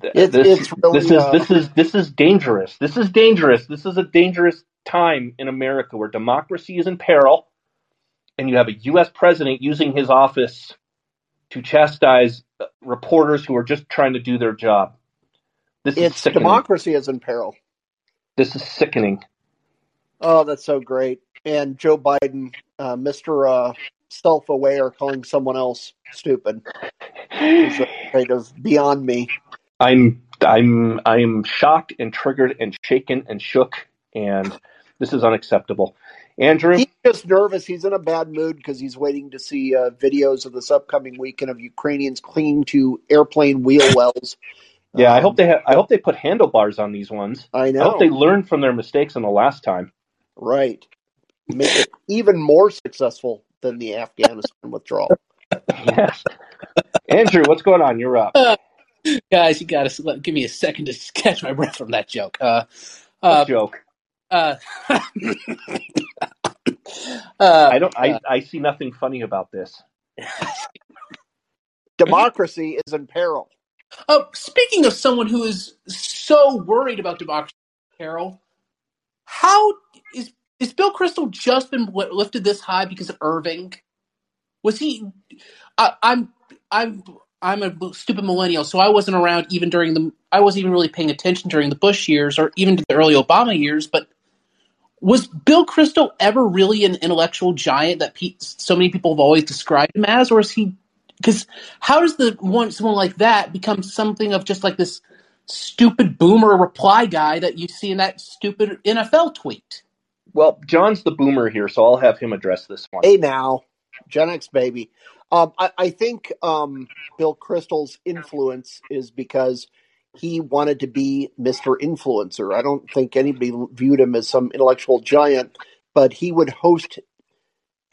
Speaker 1: Th-
Speaker 2: It's-
Speaker 1: this,
Speaker 2: it's really,
Speaker 1: this is
Speaker 2: uh,
Speaker 1: this is this is dangerous. This is dangerous. This is a dangerous time in America where democracy is in peril, and you have a U.S. president using his office to chastise uh, reporters who are just trying to do their job. This is sickening.
Speaker 2: democracy is in peril.
Speaker 1: This is sickening.
Speaker 2: Oh, that's so great. And Joe Biden, uh, Mr. Uh, self aware, or calling someone else stupid is kind of beyond me.
Speaker 1: I'm I'm I'm shocked and triggered and shaken and shook, and this is unacceptable. Andrew,
Speaker 2: He's just nervous. He's in a bad mood because he's waiting to see uh, videos of this upcoming weekend of Ukrainians clinging to airplane wheel wells.
Speaker 1: yeah, I
Speaker 2: Um,
Speaker 1: hope they have, I hope they put handlebars on these ones.
Speaker 2: I know.
Speaker 1: I hope they learned from their mistakes in the last time.
Speaker 2: Right. Make it even more successful than the Afghanistan withdrawal.
Speaker 1: Yes, Andrew, what's going on? You're up.
Speaker 5: Guys, you got to give me a second to catch my breath from that joke. Uh,
Speaker 1: What
Speaker 5: uh,
Speaker 1: joke.
Speaker 5: uh, uh,
Speaker 1: I don't. I
Speaker 5: uh,
Speaker 1: I see nothing funny about this.
Speaker 2: Democracy is in peril.
Speaker 5: oh, speaking of someone who is so worried about democracy, Carol, how is is Bill Kristol just been lifted this high because of Irving? Was he? I, I'm I'm I'm a stupid millennial, so I wasn't around even during the. I wasn't even really paying attention during the Bush years or even to the early Obama years. But was Bill Kristol ever really an intellectual giant that pe- so many people have always described him as, or is he? Because how does the one someone like that become something of just like this stupid boomer reply guy that you see in that stupid NFL tweet?
Speaker 1: Well, John's the boomer here, so I'll have him address this one.
Speaker 2: Hey now, Gen X baby. Um, I, I think um, Bill Kristol's influence is because he wanted to be Mr. Influencer. I don't think anybody viewed him as some intellectual giant, but he would host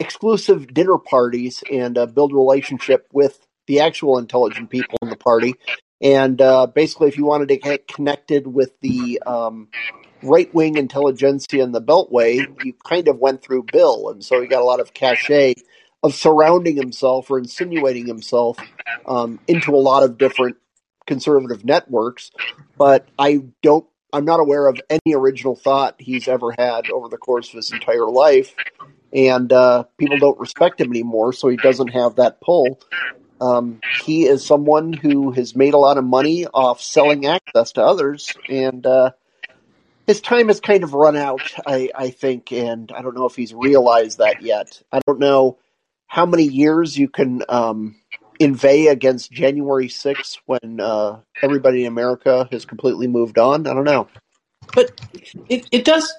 Speaker 2: exclusive dinner parties and uh, build a relationship with the actual intelligent people in the party. And uh, basically, if you wanted to get connected with the um, right wing intelligentsia in the Beltway, you kind of went through Bill. And so he got a lot of cachet of surrounding himself or insinuating himself um, into a lot of different conservative networks. But I don't, I'm not aware of any original thought he's ever had over the course of his entire life. And uh, people don't respect him anymore, so he doesn't have that pull. Um, he is someone who has made a lot of money off selling access to others, and uh, his time has kind of run out, I, I think, and I don't know if he's realized that yet. I don't know how many years you can um, inveigh against January 6th when uh, everybody in America has completely moved on. I don't know.
Speaker 5: But it, it does.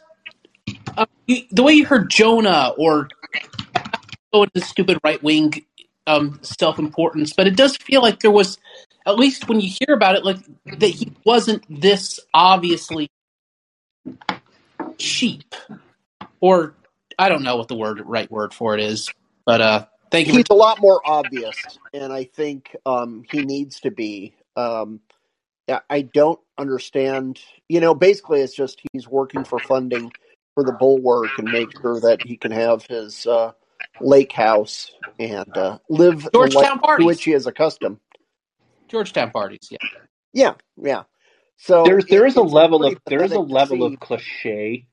Speaker 5: Uh, the way you heard Jonah or go into the stupid right wing um, self importance, but it does feel like there was, at least when you hear about it, like that he wasn't this obviously cheap, or I don't know what the word right word for it is, but uh, thank you.
Speaker 2: He's a lot more obvious, and I think um, he needs to be. Um, I don't understand. You know, basically, it's just he's working for funding for the bulwark and make sure that he can have his uh, lake house and uh, live the
Speaker 5: Georgetown
Speaker 2: life to which he is accustomed.
Speaker 5: Georgetown parties, yeah.
Speaker 2: Yeah, yeah. So
Speaker 1: There's there
Speaker 2: it-
Speaker 1: is a level of there is a level of cliche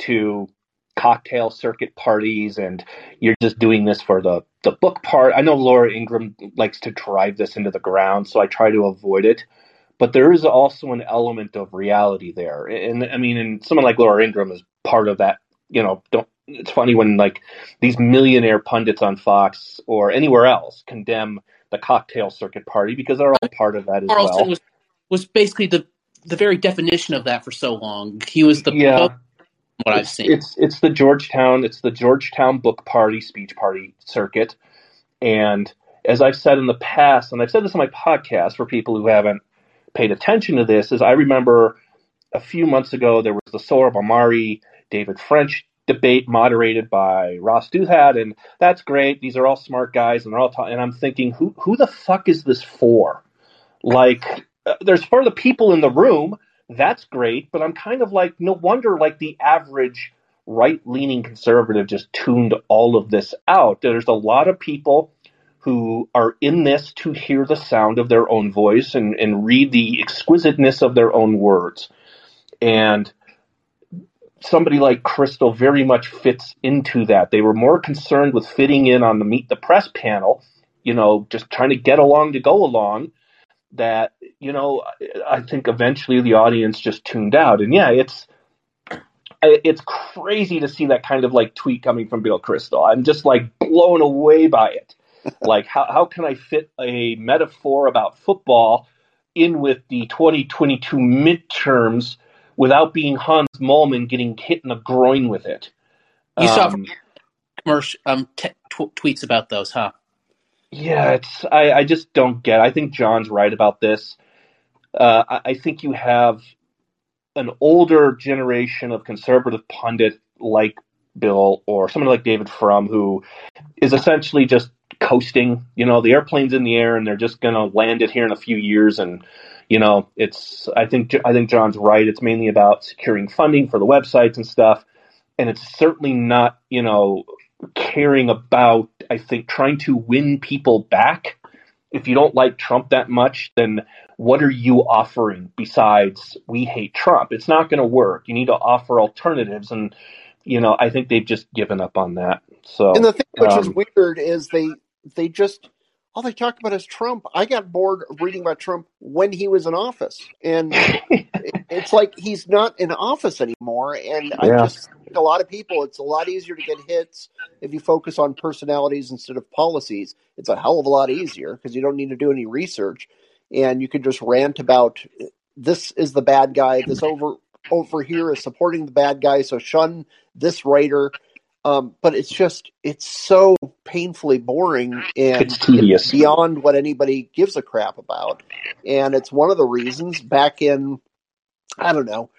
Speaker 1: to cocktail circuit parties and you're just doing this for the the book part. I know Laura Ingraham likes to drive this into the ground, so I try to avoid it. But there is also an element of reality there. And I mean and someone like Laura Ingraham is part of that, you know, don't it's funny when like these millionaire pundits on Fox or anywhere else condemn the cocktail circuit party because they're all part of that as
Speaker 5: Carlson
Speaker 1: well.
Speaker 5: was was basically the the very definition of that for so long. He was the
Speaker 1: Yeah.
Speaker 5: what I've seen.
Speaker 1: It's it's the Georgetown it's the Georgetown book party speech party circuit, and as I've said in the past, and I've said this on my podcast for people who haven't paid attention to this, is I remember a few months ago there was the Sohrab Ahmari David French debate moderated by Ross Douthat, and that's great. These are all smart guys, and they're all ta- and I'm thinking, who who the fuck is this for? Like, uh, there's for the people in the room. That's great, but I'm kind of like, no wonder like the average right leaning conservative just tuned all of this out. There's a lot of people who are in this to hear the sound of their own voice and, and read the exquisiteness of their own words. And somebody like Kristol very much fits into that. They were more concerned with fitting in on the Meet the Press panel, you know, just trying to get along to go along. That you know, I think eventually the audience just tuned out. And yeah, it's it's crazy to see that kind of like tweet coming from Bill Kristol. I'm just like blown away by it. like how how can I fit a metaphor about football in with the 2022 midterms without being Hans Moleman getting hit in the groin with it?
Speaker 5: You saw
Speaker 1: Um,
Speaker 5: commercial um t- tw- tweets about those, huh?
Speaker 1: Yeah, it's I, I just don't get. I think John's right about this. Uh, I, I think you have an older generation of conservative pundit like Bill or someone like David Frum who is essentially just coasting. You know, the airplane's in the air and they're just going to land it here in a few years. And you know, it's I think I think John's right. It's mainly about securing funding for the websites and stuff, and it's certainly not you know caring about I think trying to win people back. If you don't like Trump that much, then what are you offering besides we hate Trump? It's not going to work. You need to offer alternatives, and you know I think they've just given up on that. So
Speaker 2: And the thing which is
Speaker 1: um,
Speaker 2: weird is they they just all they talk about is Trump. I got bored of reading about Trump when he was in office, and it's like he's not in office anymore. And I just think a lot of people, it's a lot easier to get hits if you focus on personalities instead of policies. It's a hell of a lot easier because you don't need to do any research, and you can just rant about this is the bad guy. This over over here is supporting the bad guy. So shun this writer Um, but it's just it's so painfully boring and
Speaker 1: It's tedious.
Speaker 2: beyond what anybody gives a crap about. And it's one of the reasons back in I don't know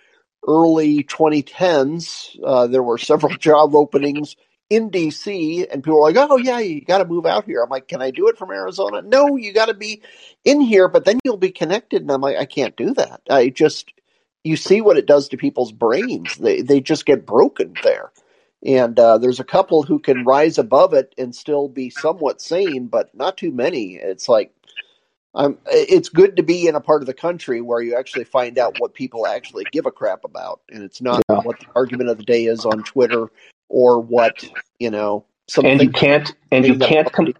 Speaker 2: early 2010s uh, there were several job openings in DC, and people were like, "Oh yeah, you got to move out here." I'm like, "Can I do it from Arizona?" No, you got to be in here, but then you'll be connected. And I'm like, "I can't do that." I just you see what it does to people's brains. They they just get broken there. And uh, there's a couple who can rise above it and still be somewhat sane, but not too many. It's like I'm. It's good to be in a part of the country where you actually find out what people actually give a crap about, and it's not
Speaker 1: Yeah.
Speaker 2: what the argument of the day is on Twitter or what you know. Some
Speaker 1: And you can't and you can't com-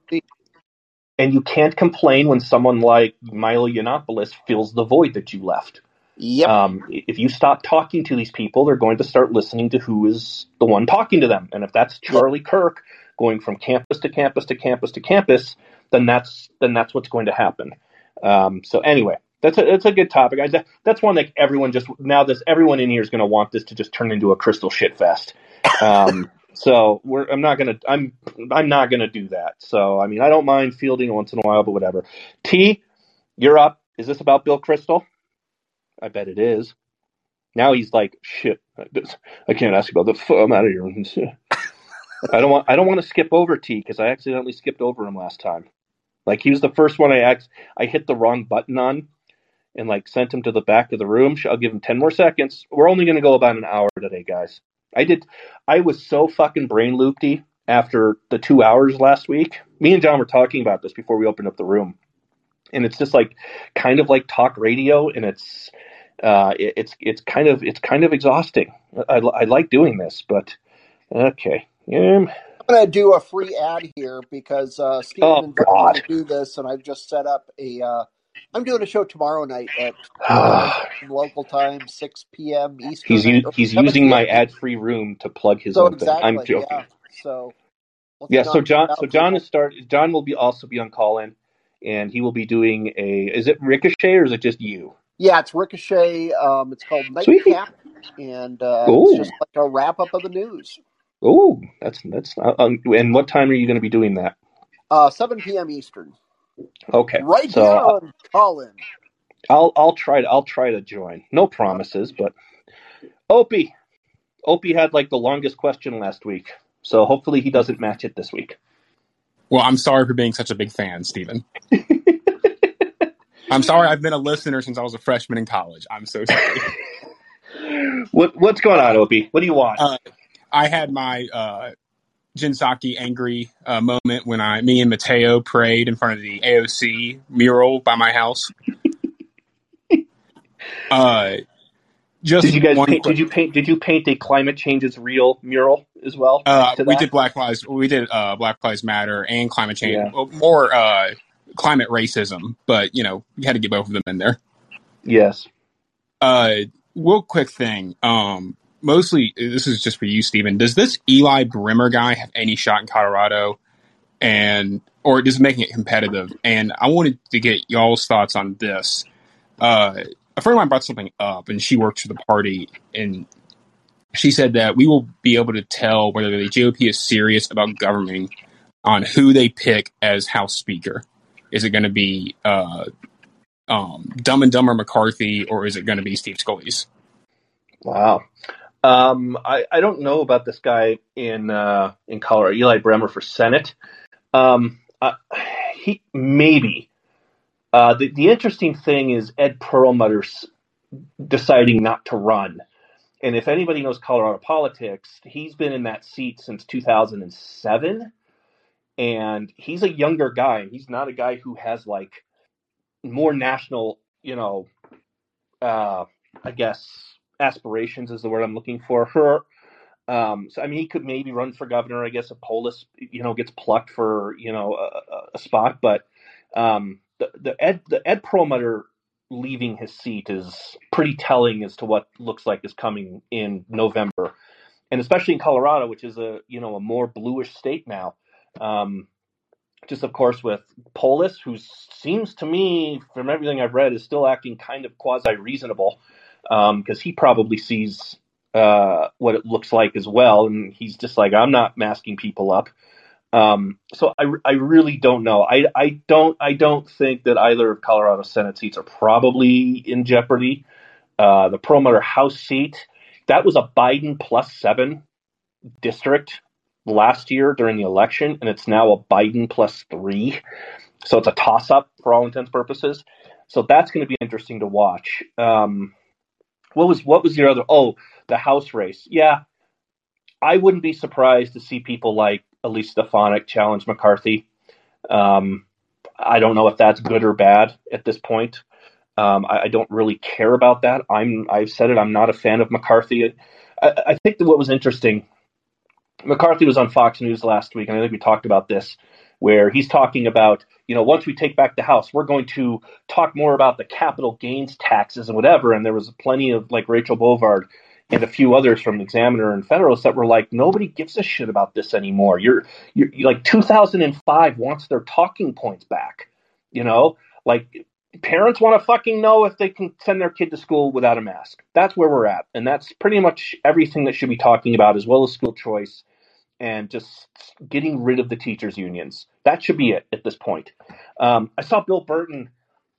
Speaker 1: and you can't complain when someone like Milo Yiannopoulos fills the void that you left.
Speaker 2: Yep.
Speaker 1: Um, if you stop talking to these people, they're going to start listening to who is the one talking to them. And if that's Charlie Kirk going from campus to campus to campus to campus, then that's then that's what's going to happen. Um, so anyway, that's a that's a good topic. I, that- that's one that everyone just now this everyone in here is going to want this to just turn into a Kristol shit fest. Um, so we're I'm not gonna I'm I'm not gonna do that. So I mean I don't mind fielding once in a while, but whatever. T, you're up. Is this about Bill Kristol? I bet it is. Now he's like, shit. I can't ask about the. I'm out of here. I don't want. I don't want to skip over T because I accidentally skipped over him last time. Like he was the first one I act. I hit the wrong button on, and like sent him to the back of the room. I'll give him ten more seconds. We're only going to go about an hour today, guys. I did. I was so fucking brain loopy after the two hours last week. Me and John were talking about this before we opened up the room, and it's just like kind of like talk radio, and it's uh, it, it's it's kind of it's kind of exhausting. I, I like doing this, but okay. Um,
Speaker 2: I'm going to do a free ad here because uh, Steven
Speaker 1: Oh,
Speaker 2: invited me to do this, and I've just set up a. Uh, I'm doing a show tomorrow night at local time, 6 p.m. Eastern.
Speaker 1: he's u- he's using my ad-free room to plug his
Speaker 2: So
Speaker 1: own thing. I'm joking.
Speaker 2: yeah. So
Speaker 1: Yeah, so John, so John is start. John will be also be on Callin, and he will be doing a. Is it Ricochet or is it just you?
Speaker 2: Yeah, it's Ricochet. Um, it's called Nightcap, and uh, it's just like a wrap up of the news.
Speaker 1: Oh, that's that's. Uh, um, and what time are you going to be doing that?
Speaker 2: Uh, 7 p.m. Eastern.
Speaker 1: Okay,
Speaker 2: Right
Speaker 1: so
Speaker 2: here on Callin.
Speaker 1: I'll I'll try to I'll try to join. No promises, but Opie, Opie had like the longest question last week, so hopefully he doesn't match it this week.
Speaker 6: Well, I'm sorry for being such a big fan, Stephen. I'm sorry I've been a listener since I was a freshman in college. I'm so sorry.
Speaker 1: What what's going on, Opie? What do you want?
Speaker 6: Uh, I had my uh, Jen Psaki angry uh, moment when I, me and Mateo prayed in front of the AOC mural by my house. Uh, just
Speaker 1: did you guys paint,
Speaker 6: quick-
Speaker 1: did you paint did you paint a climate change is real mural as well?
Speaker 6: Uh, we did Black Lives. We did uh, Black Lives Matter and climate change.
Speaker 1: Yeah.
Speaker 6: Well, more uh, climate racism, but you know, you had to get both of them in there.
Speaker 1: Yes.
Speaker 6: Uh, real quick thing. Um, mostly this is just for you, Stephen. Does this Eli Bremer guy have any shot in Colorado? And or just making it competitive? And I wanted to get y'all's thoughts on this. Uh, a friend of mine brought something up, and she works for the party, and she said that we will be able to tell whether the GOP is serious about governing on who they pick as House Speaker. Is it going to be uh, um, Dumb and Dumber McCarthy, or is it going to be Steve Scalise?
Speaker 1: Wow. Um, I, I don't know about this guy in uh, in Colorado, Eli Bremer for Senate. Um, uh, he maybe. Uh, the the interesting thing is Ed Perlmutter's deciding not to run, and if anybody knows Colorado politics, he's been in that seat since 2007, and he's a younger guy. He's not a guy who has like more national, you know, uh, I guess aspirations is the word I'm looking for. Her, um, so I mean, he could maybe run for governor. I guess if Polis, you know, gets plucked for you know a, a- spot, but um, the the Ed the Ed Perlmutter leaving his seat is pretty telling as to what looks like is coming in November, and especially in Colorado, which is a you know a more bluish state now. Um, just of course with Polis, who seems to me, from everything I've read, is still acting kind of quasi reasonable, because he probably sees uh, what it looks like as well. And he's just like, I'm not masking people up. Um, so I, I really don't know. I, I don't I don't think that either of Colorado Senate seats are probably in jeopardy. Uh, the Perlmutter House seat that was a Biden plus seven district last year during the election, and it's now a Biden plus three. So it's a toss up for all intents purposes. So that's going to be interesting to watch. Um, what was what was your other? Oh, the House race. Yeah, I wouldn't be surprised to see people like Elise Stefanik challenge McCarthy. Um, I don't know if that's good or bad at this point. Um, I, I, don't really care about that. I'm I've said it. I'm not a fan of McCarthy. I, I think that what was interesting, McCarthy was on Fox News last week, and I think we talked about this, where he's talking about you know once we take back the House, we're going to talk more about the capital gains taxes and whatever. And there was plenty of like Rachel Bovard and a few others from Examiner and Federalist that were like, nobody gives a shit about this anymore. You're, you're, you're like 2005 wants their talking points back. You know, like parents want to fucking know if they can send their kid to school without a mask. That's where we're at, and that's pretty much everything that should be talking about, as well as school choice and just getting rid of the teachers unions. That should be it at this point. Um, I saw Bill Burton.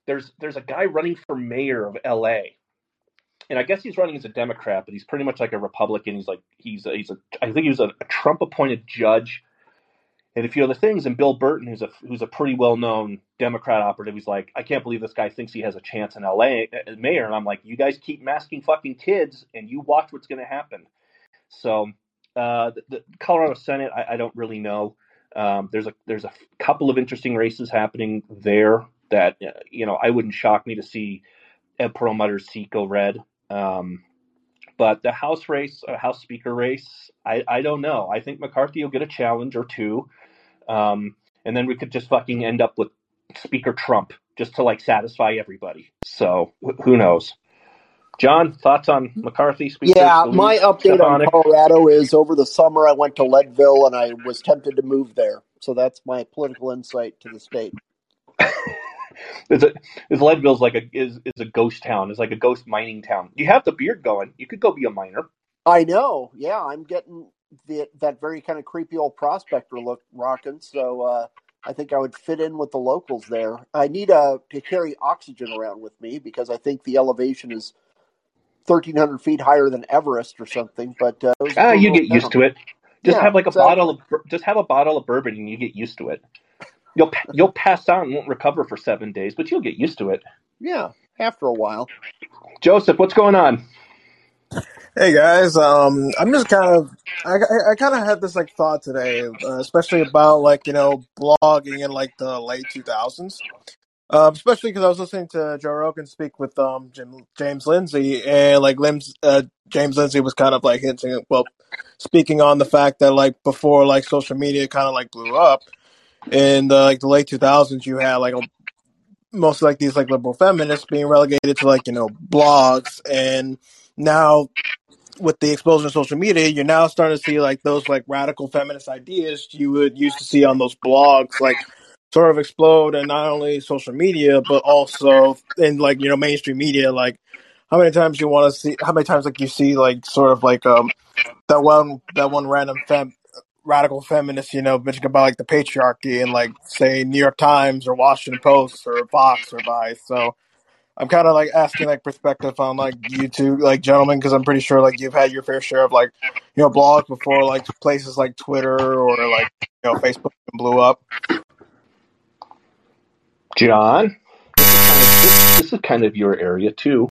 Speaker 1: There's there's a guy running for mayor of L.A and I guess he's running as a Democrat, but he's pretty much like a Republican. He's like he's a, he's a I think he was a, a Trump appointed judge, and a few other things. And Bill Burton, who's a who's a pretty well known Democrat operative, he's like, I can't believe this guy thinks he has a chance in L.A. as uh, mayor. And I'm like, you guys keep masking fucking kids, and you watch what's going to happen. So uh, the, the, Colorado Senate, I, I, don't really know. Um, there's a there's a couple of interesting races happening there that uh, you know I wouldn't shock me to see Ed Perlmutter's seat go red. Um, but the House race, uh, House Speaker race, I, I don't know. I think McCarthy will get a challenge or two, um, and then we could just fucking end up with Speaker Trump just to like satisfy everybody. So wh- who knows? John, thoughts on McCarthy?
Speaker 2: Speaker, yeah, my update Stefanik? on Colorado is over the summer I went to Leadville and I was tempted to move there. So that's my political insight to the state.
Speaker 1: Is is Leadville's like a is is a ghost town. It's like a ghost mining town. You have the beard going. You could go be a miner.
Speaker 2: I know. Yeah, I'm getting the, that very kind of creepy old prospector look rocking. So uh, I think I would fit in with the locals there. I need uh, to carry oxygen around with me because I think the elevation is 1,300 feet higher than Everest or something. But uh,
Speaker 1: ah, you get used to it. Just yeah, have like a exactly. bottle of just have a bottle of bourbon and you get used to it. You'll you'll pass out and won't recover for seven days, but you'll get used to it.
Speaker 2: Yeah, after a while.
Speaker 1: Joseph, what's going on?
Speaker 7: Hey guys, um, I'm just kind of, I, I, I kind of had this like thought today, uh, especially about like you know blogging in like the late 2000s, um, especially because I was listening to Joe Rogan speak with um Jim, James Lindsay, and like Lims, uh, James Lindsay was kind of like hinting, well, speaking on the fact that like before like social media kind of like blew up, in the, like the late 2000s you had like a, most like these like liberal feminists being relegated to like you know blogs. And now with the explosion of social media you're now starting to see like those like radical feminist ideas you would used to see on those blogs like sort of explode and not only social media but also in like you know mainstream media. Like how many times you want to see how many times like you see like sort of like um that one that one random fem radical feminists, you know, bitching about like the patriarchy and like say New York Times or Washington Post or Fox or Vice. So I'm kind of like asking like perspective on like you two, like gentlemen, because I'm pretty sure like you've had your fair share of like you know blogs before, like places like Twitter or like you know Facebook blew up.
Speaker 1: John, this, this is kind of your area too.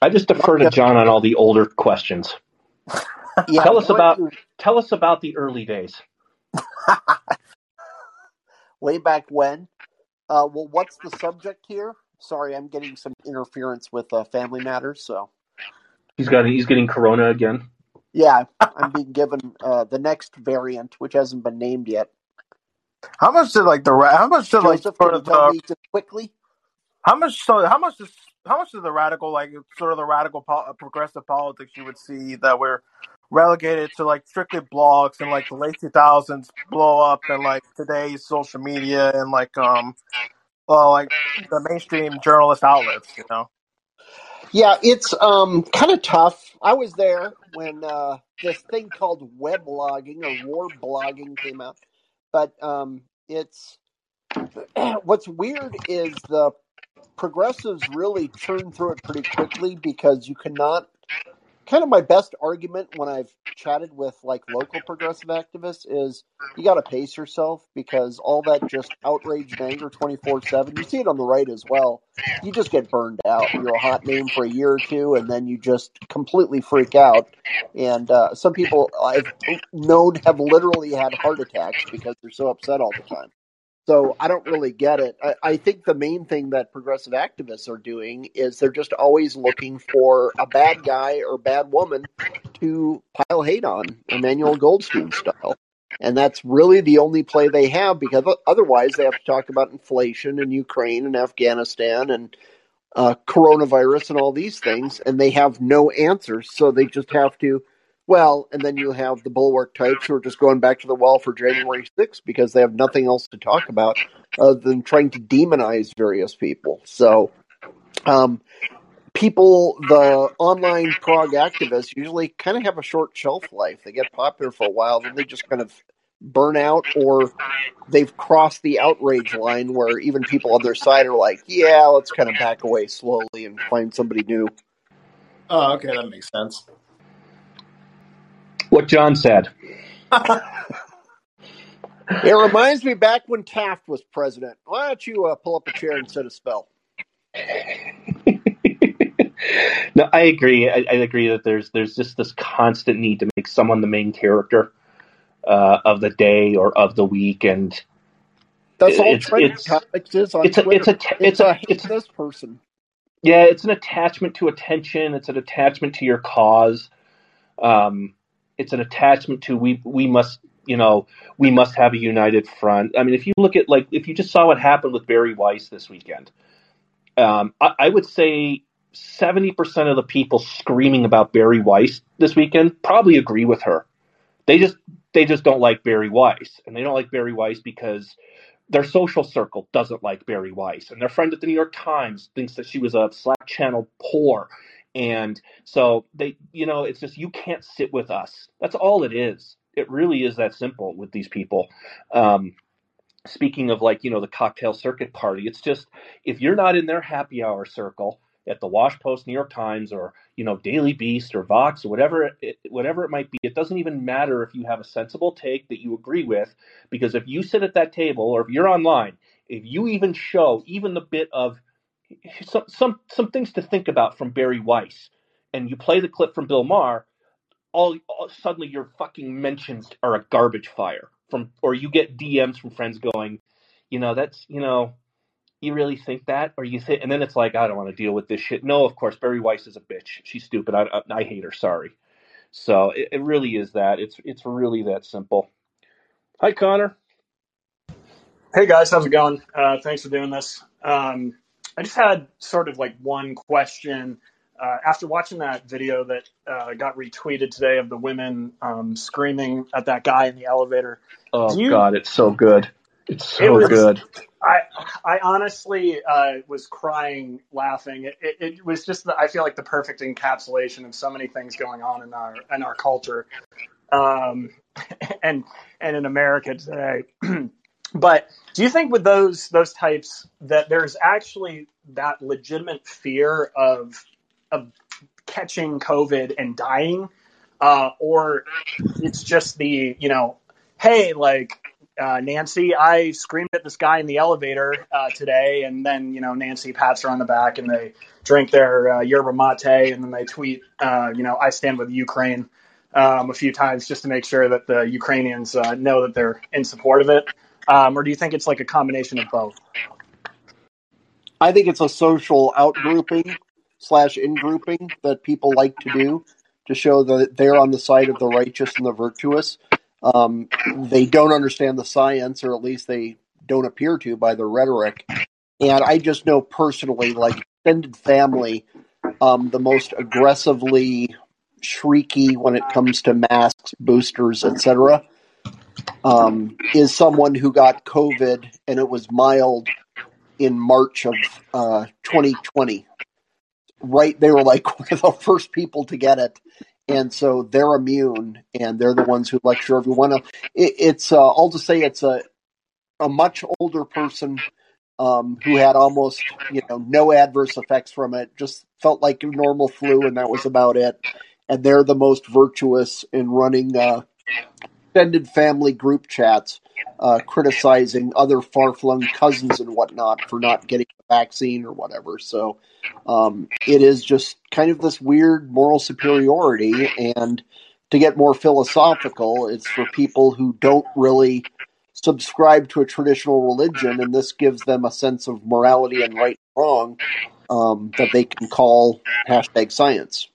Speaker 1: I just defer to John on all the older questions. Yeah, tell us about you... tell us about the early days.
Speaker 2: Way back when. Uh, well, what's the subject here? Sorry, I'm getting some interference with uh, family matters. So
Speaker 1: he's got he's getting corona again.
Speaker 2: Yeah, I'm being given uh, the next variant, which hasn't been named yet.
Speaker 7: How much did like the how much did
Speaker 2: Joseph,
Speaker 7: like
Speaker 2: sort of the, quickly?
Speaker 7: How much so? How much does how much of the radical like sort of the radical po- progressive politics you would see that we're relegated to like strictly blogs in like the late 2000s blow up and like today's social media and like um well like the mainstream journalist outlets you know
Speaker 2: Yeah, it's um kind of tough. I was there when uh, this thing called web blogging or war blogging came out, but um, it's what's weird is the progressives really churn through it pretty quickly because you cannot. Kind of my best argument when I've chatted with like local progressive activists is you got to pace yourself because all that just outrage and anger 24 7 you see it on the right as well. You just get burned out. You're a hot name for a year or two and then you just completely freak out. And uh, some people i've known have literally had heart attacks because they're so upset all the time so I don't really get it. I, I think the main thing that progressive activists are doing is they're just always looking for a bad guy or bad woman to pile hate on, Emmanuel Goldstein style. And that's really the only play they have because otherwise they have to talk about inflation and Ukraine and Afghanistan and uh, coronavirus and all these things, and they have no answers. So they just have to well, and then you have the bulwark types who are just going back to the well for January 6th because they have nothing else to talk about other than trying to demonize various people. So, um, people, the online prog activists usually kind of have a short shelf life. They get popular for a while, then they just kind of burn out or they've crossed the outrage line where even people on their side are like, yeah, let's kind of back away slowly and find somebody new.
Speaker 7: Oh, okay, that makes sense.
Speaker 1: What John said.
Speaker 2: It reminds me back when Taft was president. Why don't you uh, pull up a chair and set a spell?
Speaker 1: no, I agree. I, I, agree that there's there's just this constant need to make someone the main character uh, of the day or of the week, and
Speaker 2: that's all it's, it's, topics is on
Speaker 1: it's a, it's a it's,
Speaker 2: it's
Speaker 1: a,
Speaker 2: it's this person.
Speaker 1: Yeah, it's an attachment to attention. It's an attachment to your cause. Um, it's an attachment to we we must you know we must have a united front. I mean, if you look at like if you just saw what happened with Bari Weiss this weekend, um, I, I would say seventy percent of the people screaming about Bari Weiss this weekend probably agree with her. They just they just don't like Bari Weiss, and they don't like Bari Weiss because their social circle doesn't like Bari Weiss, and their friend at the New York Times thinks that she was a Slack channel poor, and so they, you know, it's just you can't sit with us. That's all it is. It really is that simple with these people. Um, speaking of like, you know, the cocktail circuit party, it's just if you're not in their happy hour circle at the Wash Post, New York Times, or you know, Daily Beast or Vox or whatever it, whatever it might be, it doesn't even matter if you have a sensible take that you agree with, because if you sit at that table or if you're online, if you even show even the bit of some some some things to think about from Bari Weiss, and you play the clip from Bill Maher, all, all suddenly your fucking mentions are a garbage fire from, or you get DMs from friends going, you know, that's you know, you really think that, or you think, and then it's like, I don't want to deal with this shit. No, of course, Bari Weiss is a bitch. She's stupid. I I, I hate her. Sorry. So it, it really is that. It's it's really that simple. Hi, Connor.
Speaker 8: Hey guys, how's it going? Uh, thanks for doing this. Um, I just had sort of like one question. Uh, after watching that video that uh, got retweeted today of the women um, screaming at that guy in the elevator.
Speaker 1: Oh you, God, it's so good. It's so it was, good.
Speaker 8: I I honestly uh, was crying, laughing. It, it, it, was just the, I feel like the perfect encapsulation of so many things going on in our in our culture, um, and and in America today. But do you think with those those types that there's actually that legitimate fear of of catching COVID and dying, uh, or it's just the you know, hey, like uh, Nancy, I screamed at this guy in the elevator uh, today, and then you know Nancy pats her on the back, and they drink their uh, yerba mate, and then they tweet, uh, you know, I stand with Ukraine um, a few times just to make sure that the Ukrainians uh, know that they're in support of it. Um, or do you think it's like a combination of both?
Speaker 2: I think it's a social outgrouping slash ingrouping that people like to do to show that they're on the side of the righteous and the virtuous. Um, they don't understand the science, or at least they don't appear to by the rhetoric. And I just know personally, like extended family, um, the most aggressively shrieky when it comes to masks, boosters, etc um, is someone who got COVID and it was mild in March of uh, 2020. right, they were like one of the first people to get it, and so they're immune, and they're the ones who lecture everyone. It, it's uh, I'll just say it's a a much older person um, who had almost you know no adverse effects from it, just felt like a normal flu, and that was about it. And they're the most virtuous in running uh, extended family group chats, uh, criticizing other far flung cousins and whatnot for not getting the vaccine or whatever. So um, it is just kind of this weird moral superiority. And to get more philosophical, it's for people who don't really subscribe to a traditional religion, and this gives them a sense of morality and right and wrong um, that they can call hashtag science.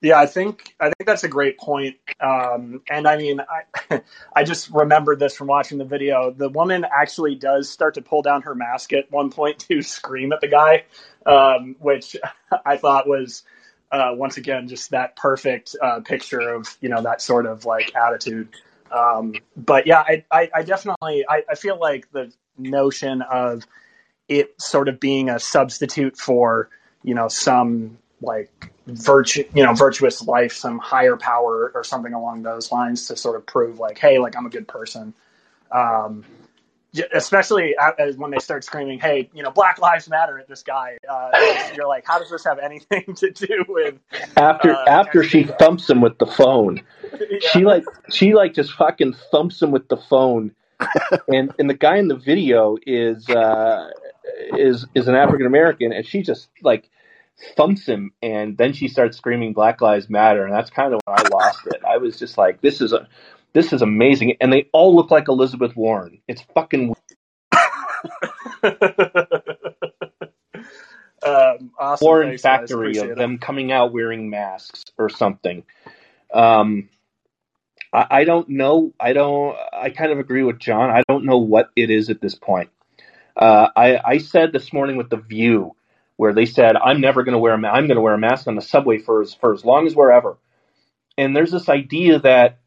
Speaker 8: Yeah, I think I think that's a great point. Um, and I mean, I I just remembered this from watching the video. The woman actually does start to pull down her mask at one point to scream at the guy, um, which I thought was uh, once again just that perfect uh, picture of you know that sort of like attitude. Um, but yeah, I, I, I definitely I, I feel like the notion of it sort of being a substitute for you know some like virtue you know virtuous life some higher power or something along those lines to sort of prove like hey like i'm a good person. Um, especially as when they start screaming hey you know black lives matter at this guy uh, you're like how does this have anything to do with
Speaker 1: after
Speaker 8: uh,
Speaker 1: after she thumps him with the phone.
Speaker 8: Yeah.
Speaker 1: she like she like just fucking thumps him with the phone. And and the guy in the video is uh is is an african american and she just like thumps him and then she starts screaming black lives matter and that's kind of when i lost it. I was just like this is a this is amazing and they all look like elizabeth warren. It's fucking
Speaker 8: um, awesome.
Speaker 1: Warren factory of
Speaker 8: it.
Speaker 1: them coming out wearing masks or something. Um I, I don't know i don't i kind of agree with john. I don't know what it is at this point. Uh, I, I said this morning with the view where they said i'm never going to wear a ma- i'm going to wear a mask on the subway for as, for as long as we're ever. And there's this idea that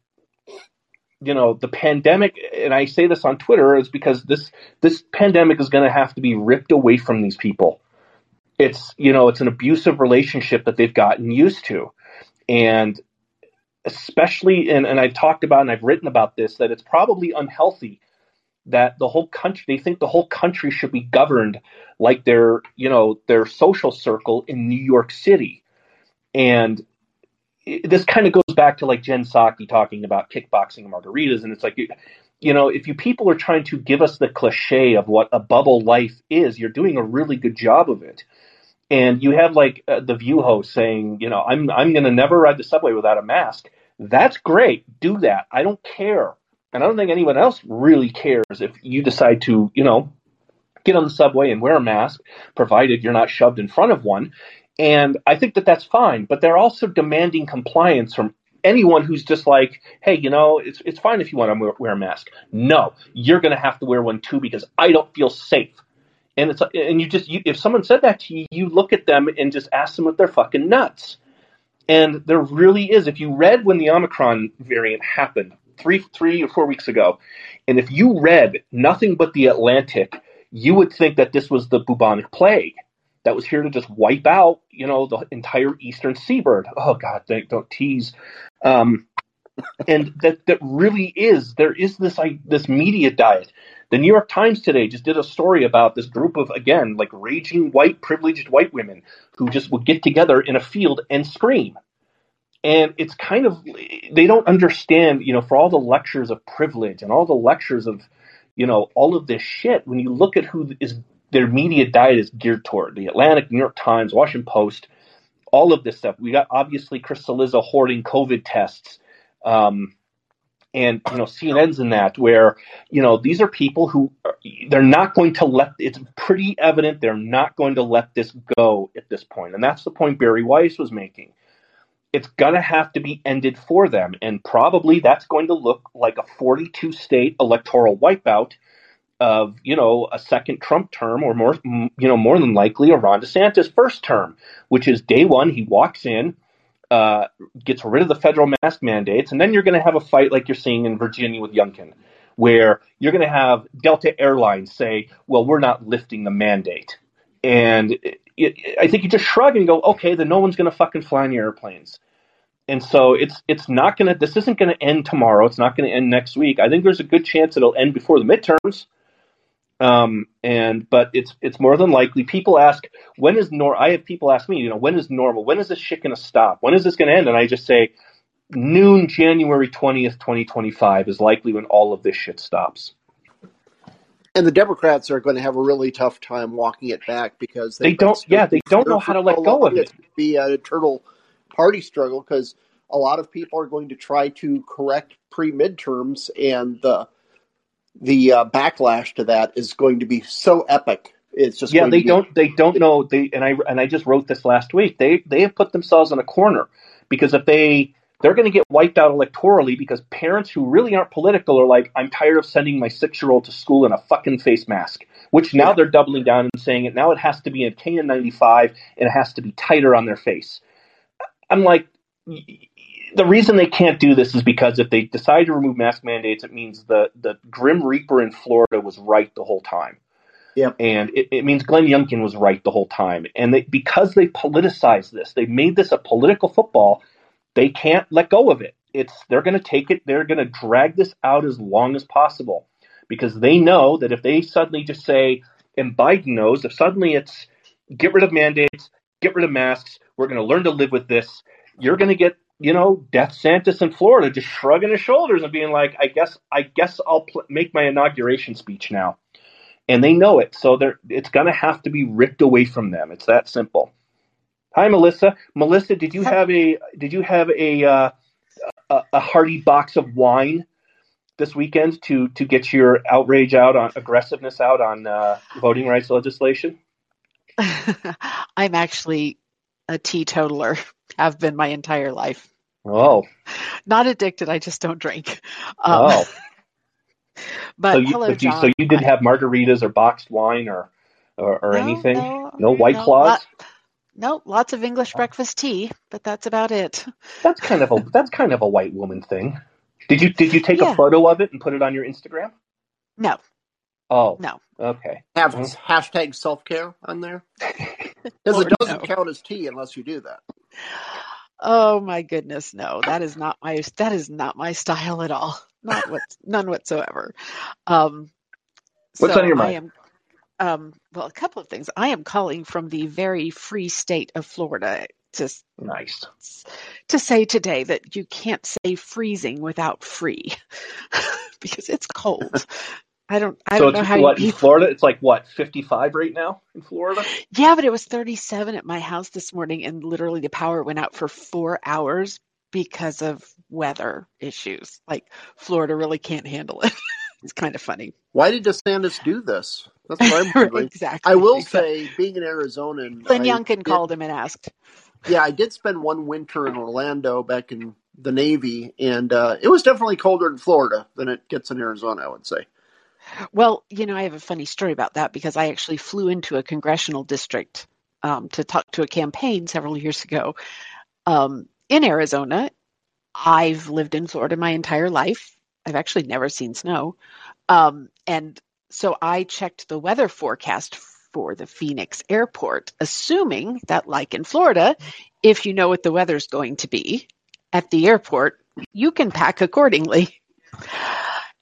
Speaker 1: you know the pandemic and i say this on twitter is because this this pandemic is going to have to be ripped away from these people. It's you know it's an abusive relationship that they've gotten used to. And especially and, and i've talked about and i've written about this that it's probably unhealthy that the whole country they think the whole country should be governed like their you know their social circle in new york city. And it- this kind of goes back to like jen psaki talking about kickboxing and margaritas. And it's like you know if you people are trying to give us the cliche of what a bubble life is you're doing a really good job of it. And you have like uh, the view host saying you know i'm i'm going to never ride the subway without a mask. That's great. Do that. I don't care and i don't think anyone else really cares if you decide to you know get on the subway and wear a mask provided you're not shoved in front of one and i think that that's fine but they're also demanding compliance from anyone who's just like hey you know it's it's fine if you want to wear, a mask no you're going to have to wear one too because i don't feel safe and it's and you just you, if someone said that to you, you look at them and just ask them if they're fucking nuts. And there really is. If you read when the Omicron variant happened three three or four weeks ago, and if you read nothing but the Atlantic, you would think that this was the bubonic plague that was here to just wipe out, you know, the entire eastern seaboard. Oh God, don't, don't tease. Um, and that that really is there is this like this media diet. The New York Times today just did a story about this group of again like raging white privileged white women who just would get together in a field and scream. And it's kind of they don't understand, you know, for all the lectures of privilege and all the lectures of, you know, all of this shit. When you look at who is their media diet is geared toward, the Atlantic, New York Times, Washington Post, all of this stuff. We got obviously Chris Cillizza hoarding COVID tests. Um, and you know CNN's in that where you know these are people who they're not going to let it's pretty evident they're not going to let this go at this point and that's the point Bari Weiss was making it's going to have to be ended for them and probably that's going to look like a 42 state electoral wipeout of you know a second Trump term or more you know more than likely a Ron DeSantis first term which is day 1 he walks in uh, gets rid of the federal mask mandates, and then you're going to have a fight like you're seeing in Virginia with Youngkin, where you're going to have Delta Airlines say, "Well, we're not lifting the mandate," and I think you just shrug and go, okay, then no one's going to fucking fly any airplanes. And so it's it's not going to. This isn't going to end tomorrow. It's not going to end next week. I think there's a good chance it'll end before the midterms. Um, and but it's it's more than likely. People ask when is nor. I have people ask me, you know, when is normal? When is this shit going to stop? When is this going to end? And I just say, noon, January twentieth, twenty twenty five is likely when all of this shit stops.
Speaker 2: And the Democrats are going to have a really tough time walking it back because
Speaker 1: They don't- yeah, they don't know how to let go of it.
Speaker 2: It's going to be an eternal party struggle because a lot of people are going to try to correct pre midterms, and the the uh, backlash to that is going to be so epic. It's just
Speaker 1: yeah they
Speaker 2: be-
Speaker 1: don't they don't know they and i and i just wrote this last week they they have put themselves in a corner because if they they're going to get wiped out electorally because parents who really aren't political are like i'm tired of sending my six year old to school in a fucking face mask which now
Speaker 2: Yeah.
Speaker 1: they're doubling down and saying it now it has to be a kn95 and it has to be tighter on their face i'm like the reason they can't do this is because if they decide to remove mask mandates it means the the grim reaper in florida was right the whole time and it, it means Glenn Youngkin was right the whole time. And they, because they politicized this, they made this a political football. They can't let go of it. It's they're going to take it. They're going to drag this out as long as possible because they know that if they suddenly just say, and Biden knows, if suddenly it's get rid of mandates, get rid of masks, we're going to learn to live with this. You're going to get you know Death Santis in Florida just shrugging his shoulders and being like, I guess I guess I'll pl- make my inauguration speech now and they know it. So they're it's going to have to be ripped away from them. It's that simple. Hi, Melissa. Melissa, did you have a did you have a uh, a, a hearty box of wine this weekend to to get your outrage out on aggressiveness out on uh, voting rights legislation?
Speaker 9: I'm actually a teetotaler, have been my entire life.
Speaker 1: Oh,
Speaker 9: Not addicted, I just don't drink. Um,
Speaker 1: oh.
Speaker 9: but
Speaker 1: so you,
Speaker 9: hello, John.
Speaker 1: so you didn't have margaritas or boxed wine or or, or
Speaker 9: No,
Speaker 1: anything?
Speaker 9: no,
Speaker 1: No white
Speaker 9: no,
Speaker 1: claws.
Speaker 9: lot- no, lots of English breakfast tea, but that's about it.
Speaker 1: That's kind of a that's kind of a white woman thing. Did you did you take
Speaker 9: Yeah.
Speaker 1: a photo of it and put it on your Instagram?
Speaker 9: No,
Speaker 1: Oh,
Speaker 9: no.
Speaker 1: okay.
Speaker 2: have
Speaker 1: Mhm.
Speaker 2: hashtag self care on there because it doesn't
Speaker 9: no.
Speaker 2: count as tea unless you do that.
Speaker 9: Oh my goodness, no. That is not my that is not my style at all. Not what none whatsoever. Um
Speaker 1: What's
Speaker 9: so
Speaker 1: on your
Speaker 9: I
Speaker 1: mind?
Speaker 9: am um well a couple of things. I am calling from the very free state of Florida to
Speaker 1: Nice.
Speaker 9: to say today that you can't say freezing without free because it's cold. I don't I
Speaker 1: so
Speaker 9: don't know how
Speaker 1: what
Speaker 9: you
Speaker 1: in Florida? It's like what fifty five right now in Florida.
Speaker 9: Yeah, but it was 37 at my house this morning, and literally the power went out for four hours because of weather issues. Like Florida really can't handle it. it's kind of funny.
Speaker 2: Why did DeSantis do this? That's what I'm wondering.
Speaker 9: exactly.
Speaker 2: I will
Speaker 9: exactly.
Speaker 2: say, being an Arizonan,
Speaker 9: Glenn Youngkin
Speaker 2: did-
Speaker 9: called him and asked.
Speaker 2: Yeah, I did spend one winter in Orlando back in the Navy, and uh, it was definitely colder in Florida than it gets in Arizona. I would say.
Speaker 9: Well, you know, I have a funny story about that because I actually flew into a congressional district um, to talk to a campaign several years ago um, in Arizona. I've lived in Florida my entire life. I've actually never seen snow. Um, and so I checked the weather forecast for the Phoenix airport, assuming that, like in Florida, if you know what the weather's going to be at the airport, you can pack accordingly.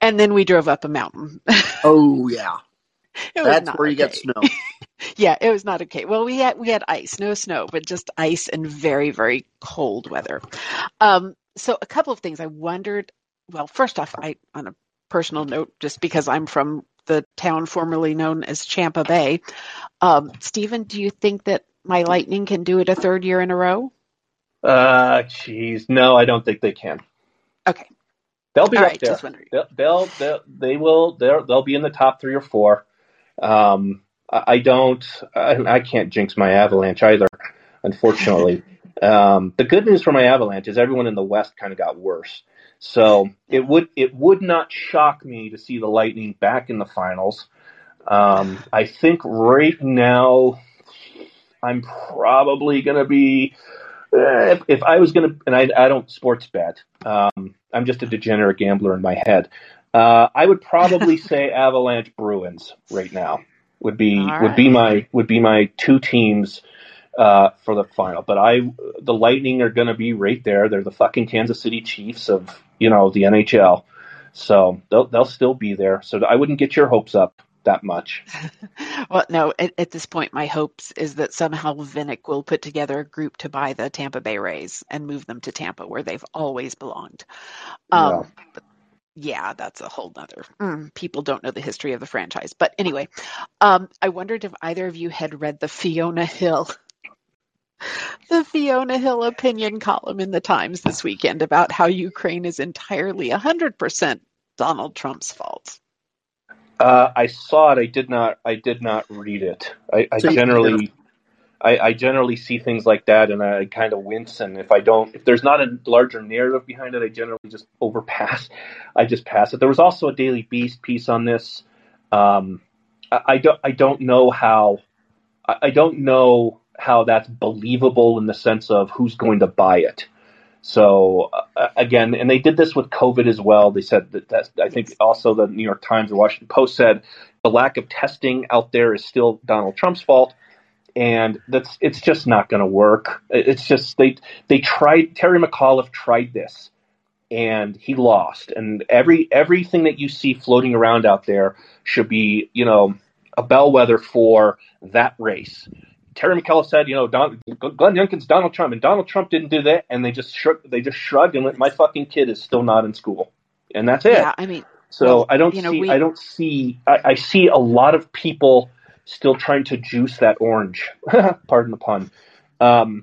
Speaker 9: And then we drove up a mountain.
Speaker 2: Oh yeah, that's where you get snow.
Speaker 9: Yeah, it was not okay. Well, we had we had ice, no snow, but just ice and very very cold weather. Um, so a couple of things I wondered. Well, first off, I on a personal note, just because I'm from the town formerly known as Champa Bay, um, Stephen, do you think that my Lightning can do it a third year in a row?
Speaker 1: Uh, jeez, no, I don't think they can.
Speaker 9: Okay,
Speaker 1: They'll be
Speaker 9: all
Speaker 1: up
Speaker 9: right,
Speaker 1: there.
Speaker 9: just wondering.
Speaker 1: They'll, they'll, they'll they will they'll they'll be in the top three or four. Um, I, I don't I, I can't jinx my Avalanche either, unfortunately. um, the good news for my Avalanche is everyone in the West kind of got worse. So it would it would not shock me to see the Lightning back in the finals. Um, I think right now I'm probably going to be eh, if, if I was going to, and I, I don't sports bet. Um, I'm just a degenerate gambler in my head. Uh, I would probably say Avalanche Bruins right now. would be
Speaker 9: All
Speaker 1: would be my would be my two teams uh, for the final. But I the Lightning are going to be right there. They're the fucking Kansas City Chiefs of you know the NHL, so they'll they'll still be there. So I wouldn't get your hopes up that much.
Speaker 9: Well, no, at, at this point, my hopes is that somehow Vinik will put together a group to buy the Tampa Bay Rays and move them to Tampa, where they've always belonged. Um, but yeah, that's a whole nother. Mm, people don't know the history of the franchise. But anyway, um, I wondered if either of you had read the Fiona Hill. The Fiona Hill opinion column in the Times this weekend about how Ukraine is entirely 100% Donald Trump's fault.
Speaker 1: Uh, I saw it. I did not. I did not read it. I, I
Speaker 2: So
Speaker 1: generally, I, I generally see things like that, and I kind of wince. And if I don't, if there's not a larger narrative behind it, I generally just overpass. I just pass it. There was also a Daily Beast piece on this. Um, I, I don't. I don't know how. I, I don't know how that's believable in the sense of who's going to buy it. So uh, again, and they did this with COVID as well. They said that that's, I think also the New York Times or Washington Post said the lack of testing out there is still Donald Trump's fault, and that's it's just not going to work. It's just they they tried. Terry McAuliffe tried this, and he lost. And every everything that you see floating around out there should be you know a bellwether for that race. Terry McAuliffe said, you know, Don, Glenn Youngkin's Donald Trump, and Donald Trump didn't do that, and they just shrug, they just shrugged and went, my fucking kid is still not in school, and that's it.
Speaker 9: Yeah, I mean,
Speaker 1: So
Speaker 9: Well,
Speaker 1: I don't
Speaker 9: you know,
Speaker 1: see,
Speaker 9: we-
Speaker 1: I don't see, I, I see a lot of people still trying to juice that orange. Pardon the pun. Um,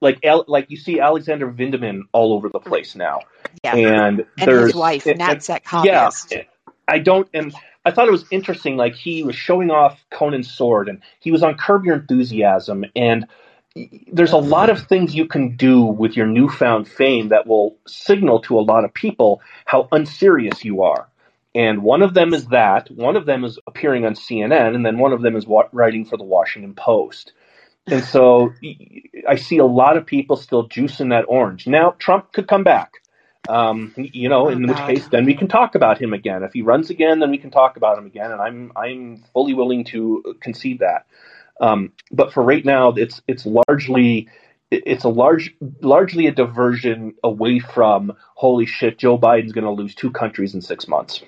Speaker 1: like, like you see Alexander Vindman all over the place now,
Speaker 9: yeah.
Speaker 1: and,
Speaker 9: and
Speaker 1: there's
Speaker 9: his wife,
Speaker 1: and-
Speaker 9: Nat Sek
Speaker 1: yeah. I don't, and I thought it was interesting. Like he was showing off Conan's sword, and he was on Curb Your Enthusiasm, and there's a lot of things you can do with your newfound fame that will signal to a lot of people how unserious you are. And one of them is that. One of them is appearing on CNN, and then one of them is writing for the Washington Post. And so I see a lot of people still juicing that orange. Now Trump could come back. Um, you know,
Speaker 9: Oh,
Speaker 1: in which
Speaker 9: God.
Speaker 1: case, then we can talk about him again. If he runs again, then we can talk about him again, and I'm I'm fully willing to concede that. Um, but for right now, it's it's largely it's a large largely a diversion away from holy shit, Joe Biden's going to lose two countries in six months.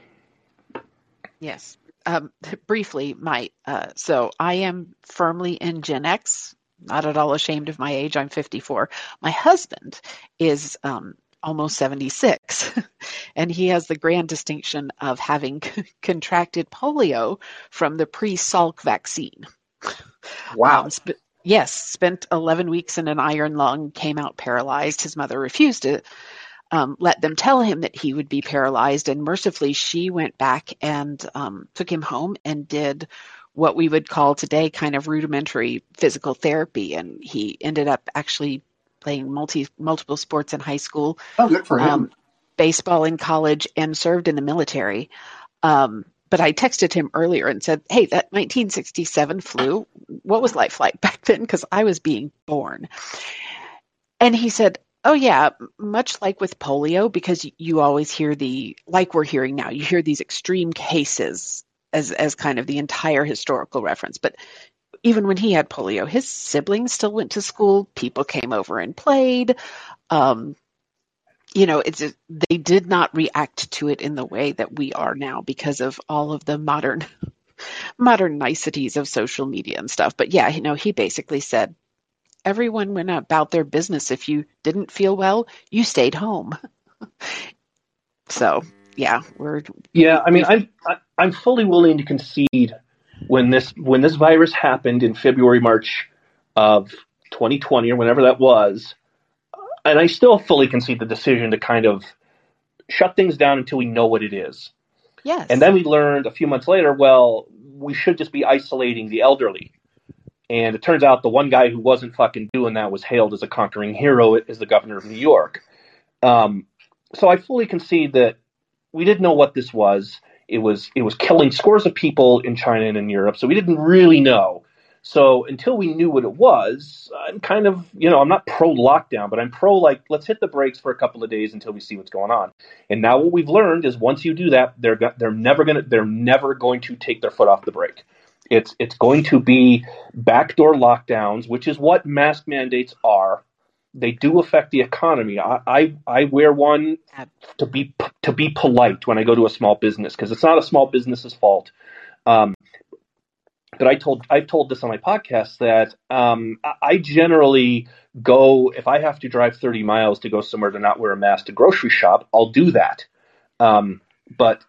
Speaker 9: Yes. Um, briefly, my uh, so I am firmly in Gen X. Not at all ashamed of my age. I'm 54. My husband is um, almost 76, and he has the grand distinction of having contracted polio from the pre-Salk vaccine. Um, sp- yes, spent 11 weeks in an iron lung, came out paralyzed. His mother refused to um, let them tell him that he would be paralyzed. And mercifully, she went back and um, took him home and did what we would call today kind of rudimentary physical therapy. And he ended up actually playing multi multiple sports in high school,
Speaker 5: Oh, good for him.
Speaker 9: um, baseball in college, and served in the military. Um, but I texted him earlier and said, "Hey, that 1967 flu. What was life like back then? Because I was being born." And he said, "Oh yeah, much like with polio, because you always hear the like we're hearing now. You hear these extreme cases as as kind of the entire historical reference, but." Even when he had polio, his siblings still went to school. People came over and played. Um, you know, it's they did not react to it in the way that we are now because of all of the modern modern niceties of social media and stuff. But yeah, you know, he basically said everyone went about their business. If you didn't feel well, you stayed home. so yeah, we're
Speaker 1: Yeah, I mean, I'm I'm fully willing to concede when this when this virus happened in February March of 2020 or whenever that was, and I still fully concede the decision to kind of shut things down until we know what it is.
Speaker 9: yes.
Speaker 1: And then we learned a few months later, well, we should just be isolating the elderly. And it turns out the one guy who wasn't fucking doing that was hailed as a conquering hero as the governor of New York. Um, so I fully concede that we didn't know what this was. It was it was killing scores of people in China and in Europe, so we didn't really know. So until we knew what it was, I'm kind of you know I'm not pro lockdown, but I'm pro like let's hit the brakes for a couple of days until we see what's going on. And now what we've learned is once you do that, they're they're never gonna they're never going to take their foot off the brake. It's it's going to be backdoor lockdowns, which is what mask mandates are. They do affect the economy. I I, I wear one to be to be polite when I go to a small business because it's not a small business's fault. Um, but I told I've told this on my podcast that um, I generally go if I have to drive 30 miles to go somewhere to not wear a mask to grocery shop, I'll do that. Um, but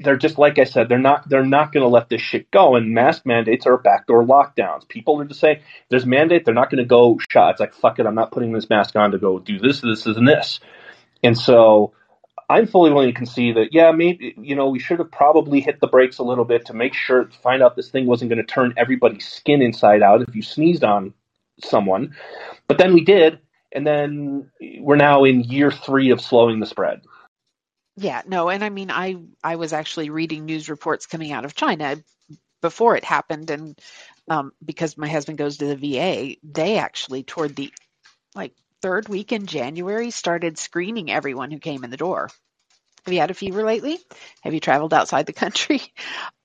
Speaker 1: they're just like I said, they're not they're not going to let this shit go. And mask mandates are backdoor lockdowns. People are just saying there's mandate, they're not going to go shot. It's like fuck it, I'm not putting this mask on to go do this, this, and this. And so I'm fully willing to concede that yeah, maybe you know we should have probably hit the brakes a little bit to make sure to find out this thing wasn't going to turn everybody's skin inside out if you sneezed on someone. But then we did, and then we're now in year three of slowing the spread.
Speaker 9: Yeah, no, and I mean, I I was actually reading news reports coming out of China before it happened, and um, because my husband goes to the VA, they actually toward the like third week in January started screening everyone who came in the door. Have you had a fever lately? Have you traveled outside the country?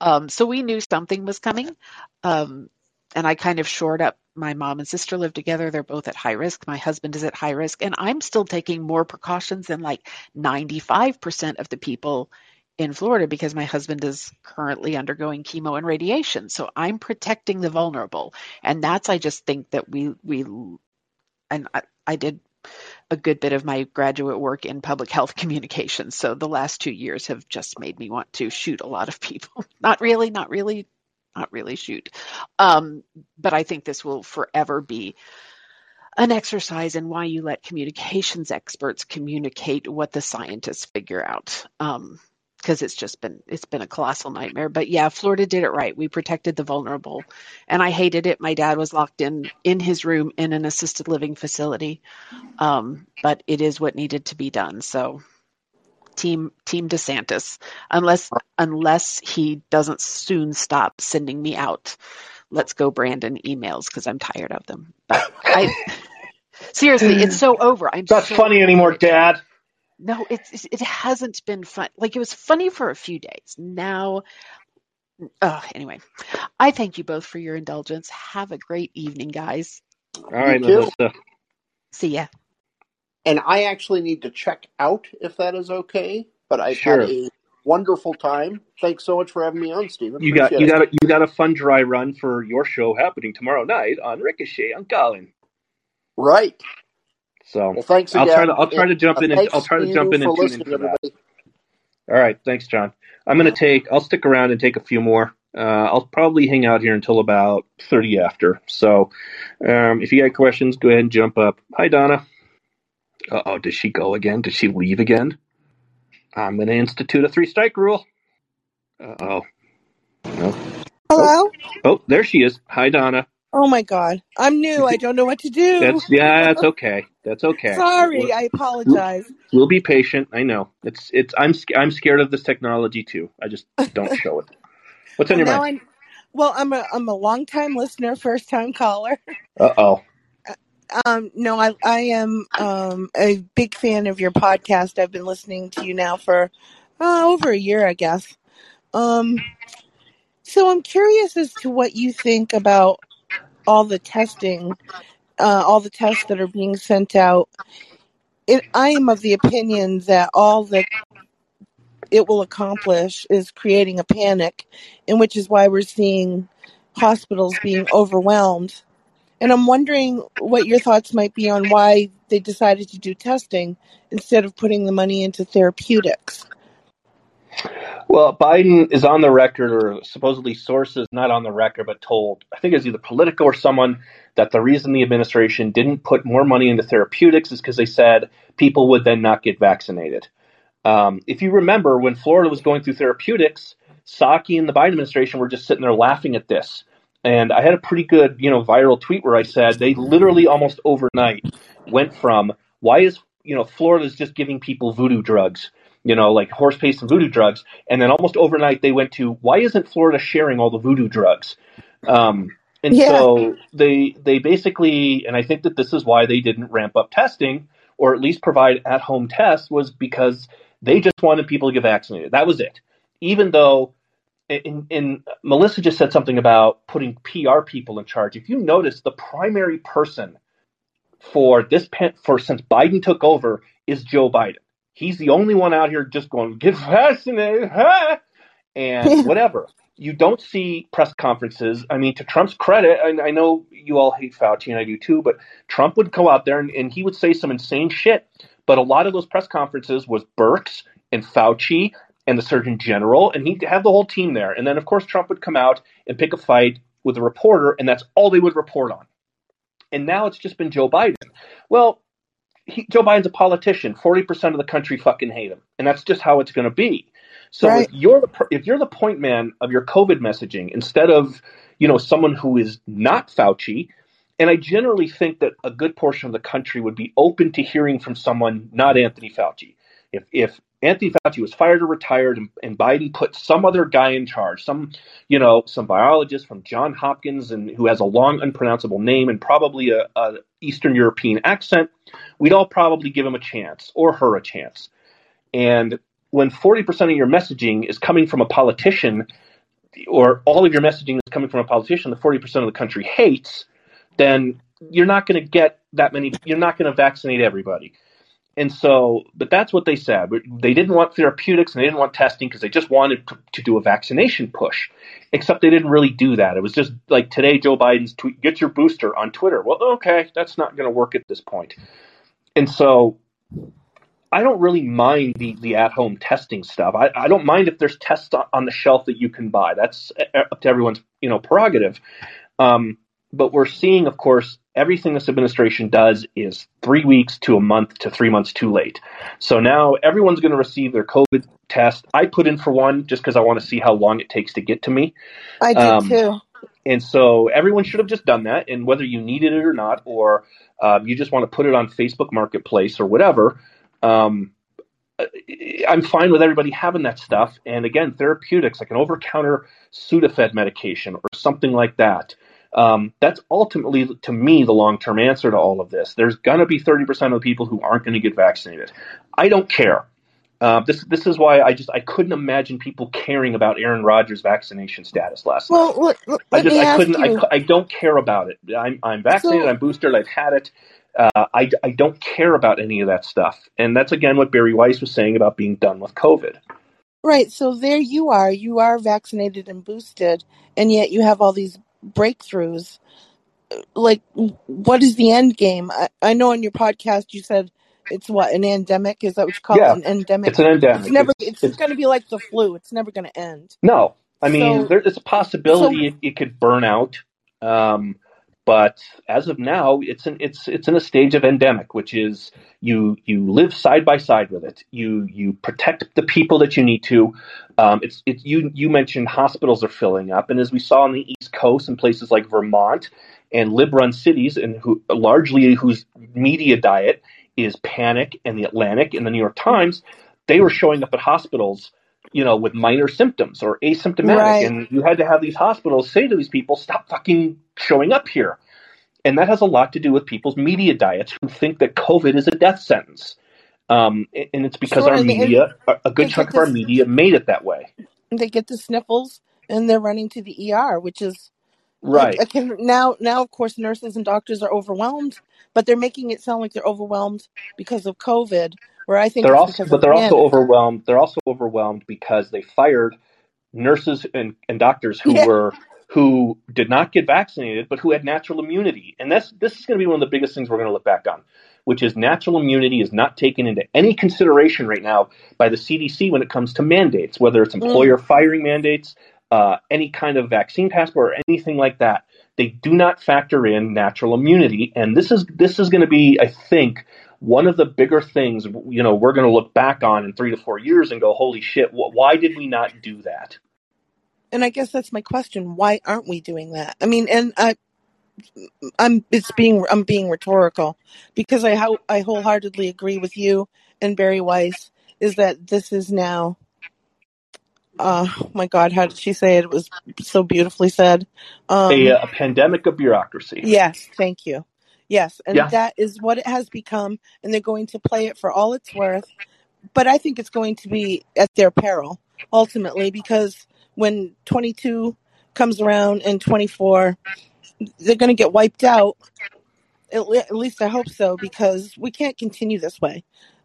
Speaker 9: Um, so we knew something was coming, um, and I kind of shored up my mom and sister live together. They're both at high risk. My husband is at high risk. And I'm still taking more precautions than like 95% of the people in Florida because my husband is currently undergoing chemo and radiation. So I'm protecting the vulnerable. And that's, I just think that we, we, and I, I did a good bit of my graduate work in public health communications. So the last two years have just made me want to shoot a lot of people. not really, not really, not really shoot. Um, but I think this will forever be an exercise in why you let communications experts communicate what the scientists figure out. Um, because it's just been it's been a colossal nightmare. But yeah, Florida did it right. We protected the vulnerable, and I hated it. My dad was locked in in his room in an assisted living facility, um, but it is what needed to be done. So team team DeSantis unless unless he doesn't soon stop sending me out let's go Brandon emails because I'm tired of them. But I seriously, it's so over. I'm
Speaker 1: not
Speaker 9: so
Speaker 1: funny anymore, Dad.
Speaker 9: No, it's it hasn't been fun. Like it was funny for a few days. Now uh, anyway, I thank you both for your indulgence. Have a great evening, guys.
Speaker 1: All right,
Speaker 2: too.
Speaker 1: Melissa.
Speaker 9: See ya.
Speaker 2: And I actually need to check out if that is okay. But I've
Speaker 1: Sure.
Speaker 2: had a wonderful time. Thanks so much for having me on, Stephen.
Speaker 1: You got you
Speaker 2: it.
Speaker 1: got a, you got a fun dry run for your show happening tomorrow night on Ricochet on Callin.
Speaker 2: right.
Speaker 1: So
Speaker 2: Well, thanks
Speaker 1: I'll try to I'll try to jump in and I'll try to jump in and tune in for that. All right, thanks, John. I'm gonna take. I'll stick around and take a few more. Uh, I'll probably hang out here until about 30 after. So, um, if you got questions, go ahead and jump up. Hi, Donna. Uh oh, did she go again? Did she leave again? I'm gonna institute a three strike rule. Uh oh. No.
Speaker 10: Hello?
Speaker 1: Oh, there she is. Hi, Donna.
Speaker 10: Oh my god. I'm new. I don't know what to do.
Speaker 1: That's yeah. That's okay. That's okay.
Speaker 10: Sorry,
Speaker 1: We're-
Speaker 10: I apologize.
Speaker 1: We'll be patient. I know. It's it's. I'm I'm scared of this technology too. I just don't show it. What's on
Speaker 10: Well,
Speaker 1: your mind?
Speaker 10: I'm well, I'm a I'm a long time listener, first time caller.
Speaker 1: Uh oh.
Speaker 10: Um, no, I I am um a big fan of your podcast. I've been listening to you now for uh, over a year, I guess. Um, so I'm curious as to what you think about all the testing, uh, all the tests that are being sent out. It, I am of the opinion that all that it will accomplish is creating a panic, and which is why we're seeing hospitals being overwhelmed. And I'm wondering what your thoughts might be on why they decided to do testing instead of putting the money into therapeutics.
Speaker 1: Well, Biden is on the record, or supposedly sources not on the record, but told, I think it was either Politico or someone, that the reason the administration didn't put more money into therapeutics is because they said people would then not get vaccinated. Um, if you remember, when Florida was going through therapeutics, Psaki and the Biden administration were just sitting there laughing at this. And I had a pretty good, you know, viral tweet where I said they literally almost overnight went from why is you know Florida's just giving people voodoo drugs, you know, like horse paste and voodoo drugs, and then almost overnight they went to why isn't Florida sharing all the voodoo drugs? Um, and
Speaker 10: Yeah.
Speaker 1: so they they basically, and I think that this is why they didn't ramp up testing or at least provide at home tests was because they just wanted people to get vaccinated. That was it. Even though and, and Melissa just said something about putting PR people in charge. If you notice, the primary person for this pen for since Biden took over is Joe Biden. He's the only one out here just going get vaccinated, huh? and whatever. You don't see press conferences. I mean, to Trump's credit, I, I know you all hate Fauci and I do too, but Trump would go out there and, and he would say some insane shit. But a lot of those press conferences was Birx and Fauci and the Surgeon General, and he'd have the whole team there. And then, of course, Trump would come out and pick a fight with a reporter, and that's all they would report on. And now it's just been Joe Biden. Well, he, Joe Biden's a politician. Forty percent of the country fucking hate him, and that's just how it's going to be. So
Speaker 10: Right.
Speaker 1: if you're the, if you're the point man of your COVID messaging instead of you know someone who is not Fauci, and I generally think that a good portion of the country would be open to hearing from someone not Anthony Fauci. If if Anthony Fauci was fired or retired, and, and Biden put some other guy in charge, some you know some biologist from John Hopkins and who has a long unpronounceable name and probably a, a Eastern European accent, we'd all probably give him a chance or her a chance. And when 40% of your messaging is coming from a politician, or all of your messaging is coming from a politician that 40% of the country hates, then you're not going to get that many, you're not going to vaccinate everybody. And so, but that's what they said. They didn't want therapeutics and they didn't want testing because they just wanted to, to do a vaccination push. Except they didn't really do that. It was just like today, Joe Biden's tweet, get your booster on Twitter. Well, okay, that's not going to work at this point. And so I don't really mind the, the at home testing stuff. I, I don't mind if there's tests on- the shelf that you can buy. That's uh, up to everyone's you know prerogative. Um, but we're seeing, of course, everything this administration does is three weeks to a month to three months too late. So now everyone's going to receive their COVID test. I put in for one just because I want to see how long it takes to get to me.
Speaker 10: I did
Speaker 1: Um,
Speaker 10: too.
Speaker 1: And so everyone should have just done that. And whether you needed it or not, or um, you just want to put it on Facebook Marketplace or whatever, um, I'm fine with everybody having that stuff. And again, therapeutics like an over counter Sudafed medication or something like that. Um, that's ultimately, to me, the long term answer to all of this. There's going to be 30% of the people who aren't going to get vaccinated. I don't care. Uh, this this is why I just I couldn't imagine people caring about Aaron Rodgers' vaccination status last night.
Speaker 10: Well, let, let,
Speaker 1: I just I couldn't I, I don't care about it. I'm I'm vaccinated.
Speaker 10: So,
Speaker 1: I'm boosted. I've had it. Uh, I I don't care about any of that stuff. And that's again what Bari Weiss was saying about being done with COVID.
Speaker 10: right. So there you are. You are vaccinated and boosted, and yet you have all these breakthroughs. Like, what is the end game? I, I know on your podcast you said it's what an endemic. Is that what you call
Speaker 1: Yeah,
Speaker 10: it? An endemic.
Speaker 1: it's an
Speaker 10: It's
Speaker 1: endemic.
Speaker 10: never.
Speaker 1: It's
Speaker 10: It's
Speaker 1: it's
Speaker 10: going to be like the flu. It's never going to end.
Speaker 1: no. I mean,
Speaker 10: So,
Speaker 1: there is a
Speaker 10: so
Speaker 1: possibility it, it could burn out. Um, but as of now, it's in it's it's in a stage of endemic, which is you you live side by side with it. You you protect the people that you need to. Um, it's it's you you mentioned hospitals are filling up, and as we saw on the East Coast in places like Vermont and lib-run cities, and who largely whose media diet is panic and the Atlantic and the New York Times, they were showing up at hospitals, you know, with minor symptoms or asymptomatic,
Speaker 10: right.
Speaker 1: and you had to have these hospitals say to these people, "Stop fucking showing up here." And that has a lot to do with people's media diets who think that COVID is a death sentence. Um, and it's because
Speaker 10: Sure,
Speaker 1: our
Speaker 10: and, and
Speaker 1: media, a a good chunk of our media made it that way.
Speaker 10: They get the sniffles, and they're running to the ER, which is
Speaker 1: Right.
Speaker 10: Can now. Now, of course, nurses and doctors are overwhelmed, but they're making it sound like they're overwhelmed because of COVID, where I think
Speaker 1: They're also, but they're also overwhelmed. They're also overwhelmed because they fired nurses and, and doctors who
Speaker 10: Yeah.
Speaker 1: were who did not get vaccinated, but who had natural immunity. And that's this is going to be one of the biggest things we're going to look back on, which is natural immunity is not taken into any consideration right now by the CDC when it comes to mandates, whether it's
Speaker 10: Mm.
Speaker 1: employer firing mandates, uh, any kind of vaccine passport, or anything like that. They do not factor in natural immunity, and this is this is going to be, I think, one of the bigger things you know we're going to look back on in three to four years and go, holy shit, wh- why did we not do that?
Speaker 10: And I guess that's my question: Why aren't we doing that? I mean, and I, I'm it's being I'm being rhetorical because I how I wholeheartedly agree with you and Bari Weiss is that this is now. Uh, my God, how did she say it? It was so beautifully said.
Speaker 1: A,
Speaker 10: Um,
Speaker 1: a pandemic of bureaucracy.
Speaker 10: Yes, thank you. Yes, and
Speaker 1: Yeah,
Speaker 10: that is what it has become, and they're going to play it for all it's worth. But I think it's going to be at their peril ultimately because when 22 comes around and 24, they're going to get wiped out. At, le- at least I hope so, because we can't continue this way.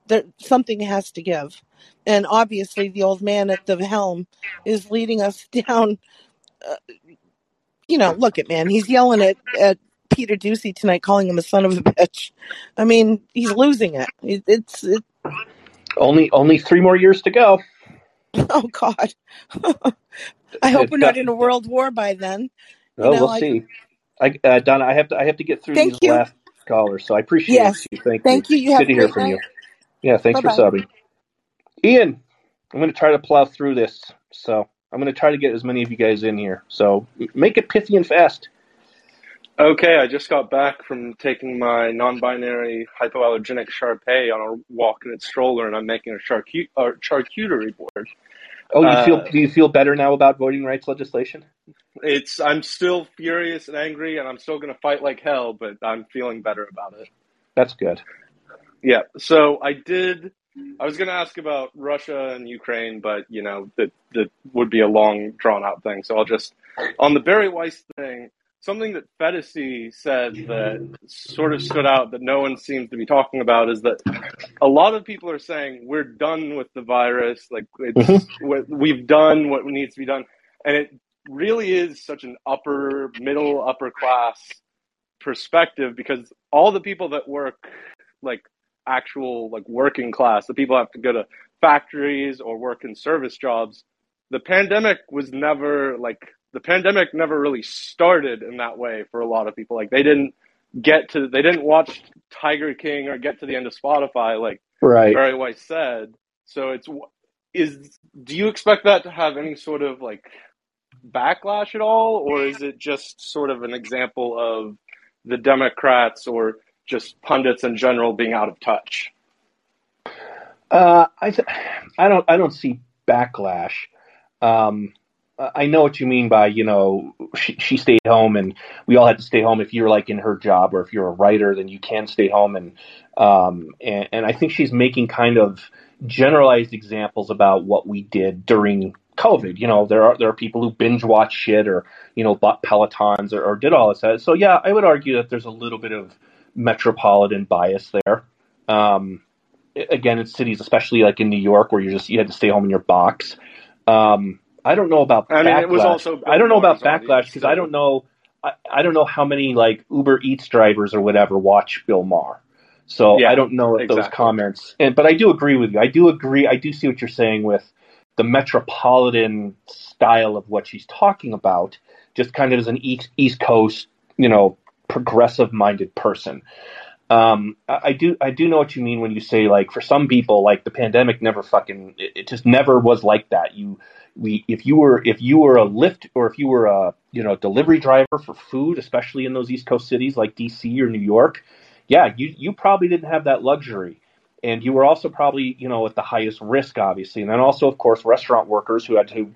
Speaker 10: There, something has to give. And obviously, the old man at the helm is leading us down. Uh, you know, look at man, he's yelling at, at Peter Doocy tonight, calling him a son of a bitch. I mean, he's losing it. it it's it,
Speaker 1: Only only three more years to go.
Speaker 10: oh God. I hope
Speaker 1: It's
Speaker 10: we're not
Speaker 1: got-
Speaker 10: in a world war by then. You
Speaker 1: Oh,
Speaker 10: know,
Speaker 1: we'll
Speaker 10: I-
Speaker 1: see. I, uh, Donna, I have to I have to get through
Speaker 10: Thank
Speaker 1: these
Speaker 10: you.
Speaker 1: last callers, so I appreciate
Speaker 10: Yes.
Speaker 1: you. Thank,
Speaker 10: Thank you. You have
Speaker 1: Good to hear from
Speaker 10: night.
Speaker 1: you. Yeah, thanks
Speaker 10: Bye-bye.
Speaker 1: for subbing. Ian, I'm going to try to plow through this, so I'm going to try to get as many of you guys in here. So make it pithy and fast.
Speaker 11: Okay, I just got back from taking my non-binary hypoallergenic Shar-Pei on a walk in its stroller, and I'm making a charcu- uh, charcuterie board.
Speaker 1: Oh, you
Speaker 11: Uh,
Speaker 1: feel do you feel better now about voting rights legislation?
Speaker 11: It's I'm still furious and angry, and I'm still going to fight like hell, but I'm feeling better about it.
Speaker 1: That's good.
Speaker 11: Yeah. So I did. I was going to ask about Russia and Ukraine, but you know that that would be a long, drawn out thing. So I'll just on the Bari Weiss thing. Something that Fedesi said that sort of stood out that no one seems to be talking about is that a lot of people are saying we're done with the virus, like it's mm-hmm. we- we've done what needs to be done, and it really is such an upper middle upper class perspective because all the people that work like actual like working class the people have to go to factories or work in service jobs the pandemic was never like the pandemic never really started in that way for a lot of people like they didn't get to they didn't watch tiger king or get to the end of spotify like
Speaker 1: Right.
Speaker 11: Bari Weiss said. So it's is do you expect that to have any sort of like backlash at all, or is it just sort of an example of the Democrats or just pundits in general being out of touch?
Speaker 1: Uh, I th- I don't I don't see backlash. Um, I know what you mean by you know she, she stayed home and we all had to stay home. If you're like in her job or if you're a writer, then you can stay home and um and, and I think she's making kind of generalized examples about what we did during COVID. You know, there are there are people who binge watch shit or you know bought Pelotons or, or did all this. So yeah, I would argue that there's a little bit of metropolitan bias there. Um, again in cities, especially like in New York, where you just you had to stay home in your box. Um, I don't know about.
Speaker 11: I mean,
Speaker 1: backlash.
Speaker 11: it was also
Speaker 1: I don't know about backlash because I don't know. I, I don't know how many like Uber Eats drivers or whatever watch Bill Maher. So
Speaker 11: Yeah,
Speaker 1: I don't know if those comments. And but I do agree with you. I do agree. I do see what you're saying with the metropolitan style of what she's talking about. Just kind of as an East East Coast, you know, progressive minded person. Um, I, I do I do know what you mean when you say like for some people like the pandemic never fucking it, it just never was like that. You we if you were if you were a Lyft or if you were a you know delivery driver for food, especially in those East Coast cities like DC or New York, yeah, you you probably didn't have that luxury. And you were also probably, you know, at the highest risk, obviously. And then also, of course, restaurant workers who had to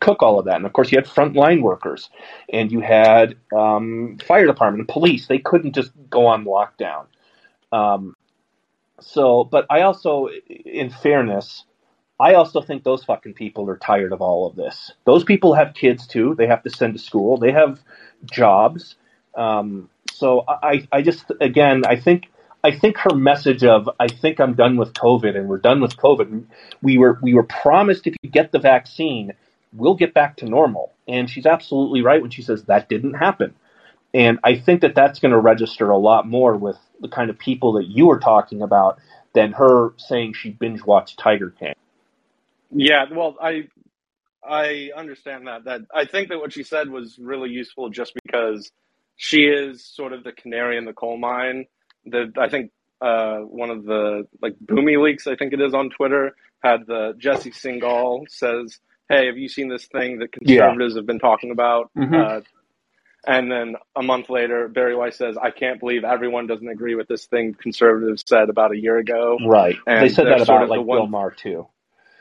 Speaker 1: cook all of that. And of course, you had frontline workers and you had um, fire department and police. They couldn't just go on lockdown. Um, so, but I also, in fairness, I also think those fucking people are tired of all of this. Those people have kids too. They have to send to school. They have jobs. Um, so I, I just, again, I think, I think her message of I think I'm done with COVID and we're done with COVID. We were we were promised if you get the vaccine, we'll get back to normal. And she's absolutely right when she says that didn't happen. And I think that that's going to register a lot more with the kind of people that you were talking about than her saying she binge watched Tiger King.
Speaker 11: Yeah, well, I I understand that. That I think that what she said was really useful just because she is sort of the canary in the coal mine. That I think uh, one of the like Boomy leaks, I think it is on Twitter, had the Jesse Singal says, "Hey, have you seen this thing that conservatives have been talking about?"
Speaker 1: Mhm.
Speaker 11: Uh, and then a month later, Bari Weiss says, "I can't believe everyone doesn't agree with this thing conservatives said about a year ago."
Speaker 1: Right.
Speaker 11: And
Speaker 1: they said that
Speaker 11: sort
Speaker 1: about
Speaker 11: of
Speaker 1: like
Speaker 11: one-
Speaker 1: Bill Maher too.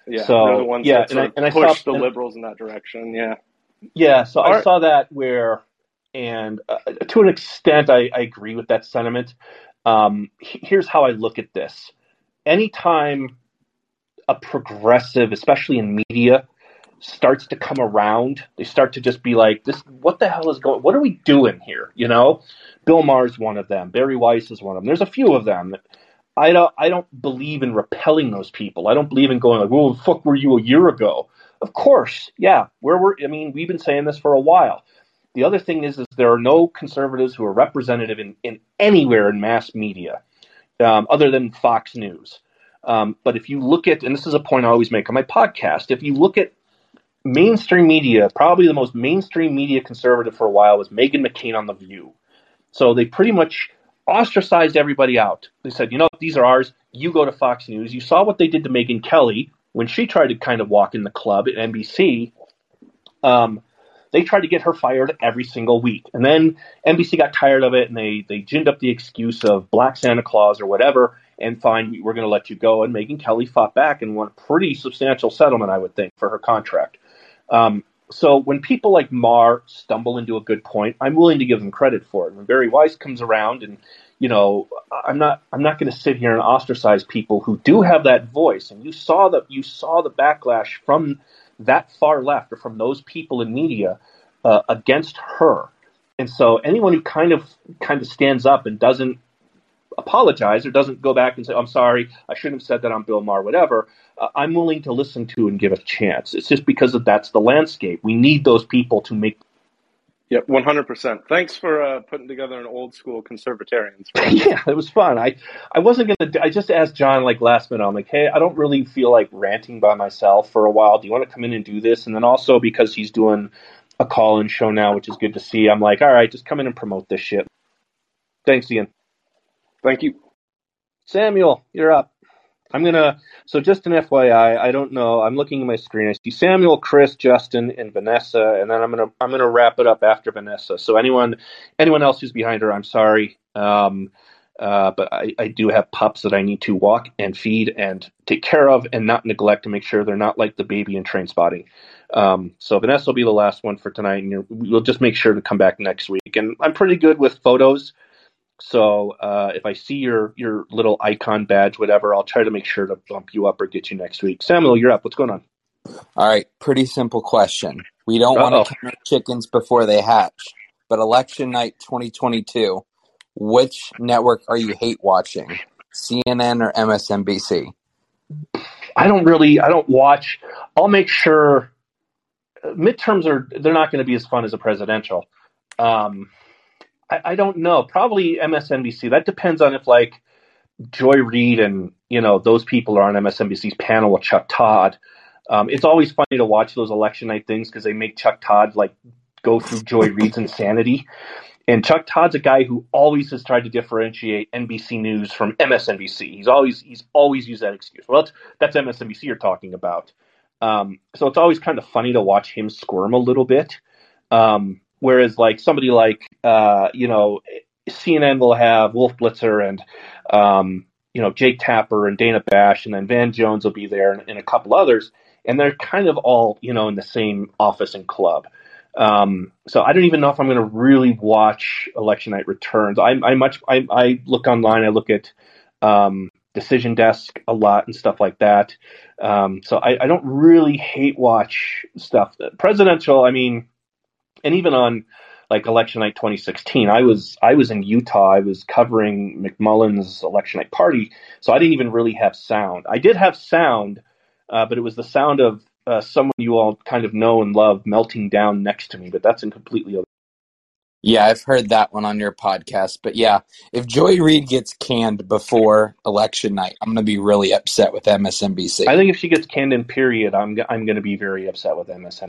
Speaker 11: Yeah,
Speaker 1: So,
Speaker 11: they're the ones
Speaker 1: yeah,
Speaker 11: that
Speaker 1: and I- and
Speaker 11: push
Speaker 1: saw-
Speaker 11: the liberals in that direction. Yeah.
Speaker 1: Yeah, so I saw that where, and uh, to an extent, I, I agree with that sentiment. Um, here's how I look at this: anytime a progressive, especially in media, starts to come around. They start to just be like, "This, what the hell is going? What are we doing here?" You know, Bill Maher's one of them. Bari Weiss is one of them. There's a few of them. I don't. I don't believe in repelling those people. I don't believe in going like, "Well, fuck, were you a year ago?" Of course, yeah. Where we're. I mean, we've been saying this for a while. The other thing is, is there are no conservatives who are representative in, in anywhere in mass media, um, other than Fox News. Um, but if you look at, and this is a point I always make on my podcast, if you look at mainstream media, probably the most mainstream media conservative for a while was Meghan McCain on The View. So they pretty much ostracized everybody out. They said, you know, these are ours. You go to Fox News. You saw what they did to Megyn Kelly when she tried to kind of walk in the club at NBC. Um, they tried to get her fired every single week. And then NBC got tired of it and they, they ginned up the excuse of Black Santa Claus or whatever and fine, we're going to let you go. And Megyn Kelly fought back and won a pretty substantial settlement, I would think, for her contract. Um, so when people like Maher stumble into a good point, I'm willing to give them credit for it. When Bari Weiss comes around, and you know, I'm not I'm not going to sit here and ostracize people who do have that voice. And you saw the you saw the backlash from that far left or from those people in media uh, against her. And so anyone who kind of kind of stands up and doesn't apologize or doesn't go back and say, I'm sorry, I shouldn't have said that on Bill Maher, whatever, uh, I'm willing to listen to and give a chance. It's just because that's the landscape. We need those people to make.
Speaker 11: Yep, 100%. Thanks for uh, putting together an old school conservatarians.
Speaker 1: yeah, it was fun. I, I wasn't going to, I just asked John like last minute, I'm like, hey, I don't really feel like ranting by myself for a while. Do you want to come in and do this? And then also because he's doing a call in show now, which is good to see, I'm like, all right, just come in and promote this shit. Thanks, Ian.
Speaker 11: Thank you.
Speaker 1: Samuel, you're up. I'm gonna. So just an FYI, I don't know. I'm looking at my screen. I see Samuel, Chris, Justin, and Vanessa, and then I'm gonna I'm gonna wrap it up after Vanessa. So anyone anyone else who's behind her, I'm sorry. Um, uh, but I, I do have pups that I need to walk and feed and take care of and not neglect to make sure they're not like the baby in Trainspotting. Um, so Vanessa will be the last one for tonight, and we'll just make sure to come back next week. And I'm pretty good with photos. So uh, if I see your your little icon badge, whatever, I'll try to make sure to bump you up or get you next week. Samuel, you're up. What's going on?
Speaker 12: All right, pretty simple question. We don't Uh-oh. want to count chickens before they hatch, but election night 2022, which network are you hate watching? CNN or MSNBC?
Speaker 1: I don't really. I don't watch. I'll make sure. Midterms are. They're not going to be as fun as a presidential. Um, I, I don't know. Probably MSNBC. That depends on if like Joy Reid and you know those people are on MSNBC's panel with Chuck Todd. Um, it's always funny to watch those election night things because they make Chuck Todd like go through Joy Reid's insanity. And Chuck Todd's a guy who always has tried to differentiate NBC News from MSNBC. He's always he's always used that excuse. Well, that's, that's MSNBC you're talking about. Um, so it's always kind of funny to watch him squirm a little bit. Um, Whereas like somebody like uh, you know CNN will have Wolf Blitzer and um, you know Jake Tapper and Dana Bash, and then Van Jones will be there and, and, a couple others, and they're kind of all you know in the same office and club. Um, so I don't even know if I'm going to really watch Election Night Returns. I, I much I, I, look online. I look at um, Decision Desk a lot and stuff like that. Um, so I, I, don't really hate watch stuff. Presidential, I mean, and even on like election night 2016 i was i was in utah. I was covering mcmullin's election night party so i didn't even really have sound. I did have sound uh, but it was the sound of uh, someone you all kind of know and love melting down next to me but that's in completely other
Speaker 12: yeah i've heard that one on your podcast but yeah if joy reid gets canned before election night i'm going to be really upset with msnbc
Speaker 1: i think if she gets canned in period i'm, I'm going to be very upset with msnbc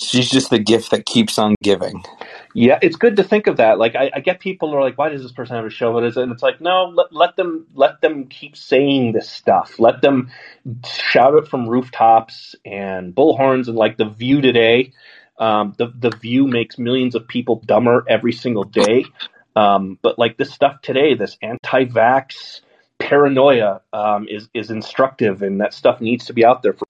Speaker 12: She's just the gift that keeps on giving.
Speaker 1: Yeah, it's good to think of that. Like, I, I get people are like, "Why does this person have a show?" And it's like, no, let, let them let them keep saying this stuff. Let them shout it from rooftops and bullhorns and like the View today. Um, the the View makes millions of people dumber every single day. Um, but like this stuff today, this anti-vax paranoia um, is is instructive, and that stuff needs to be out there for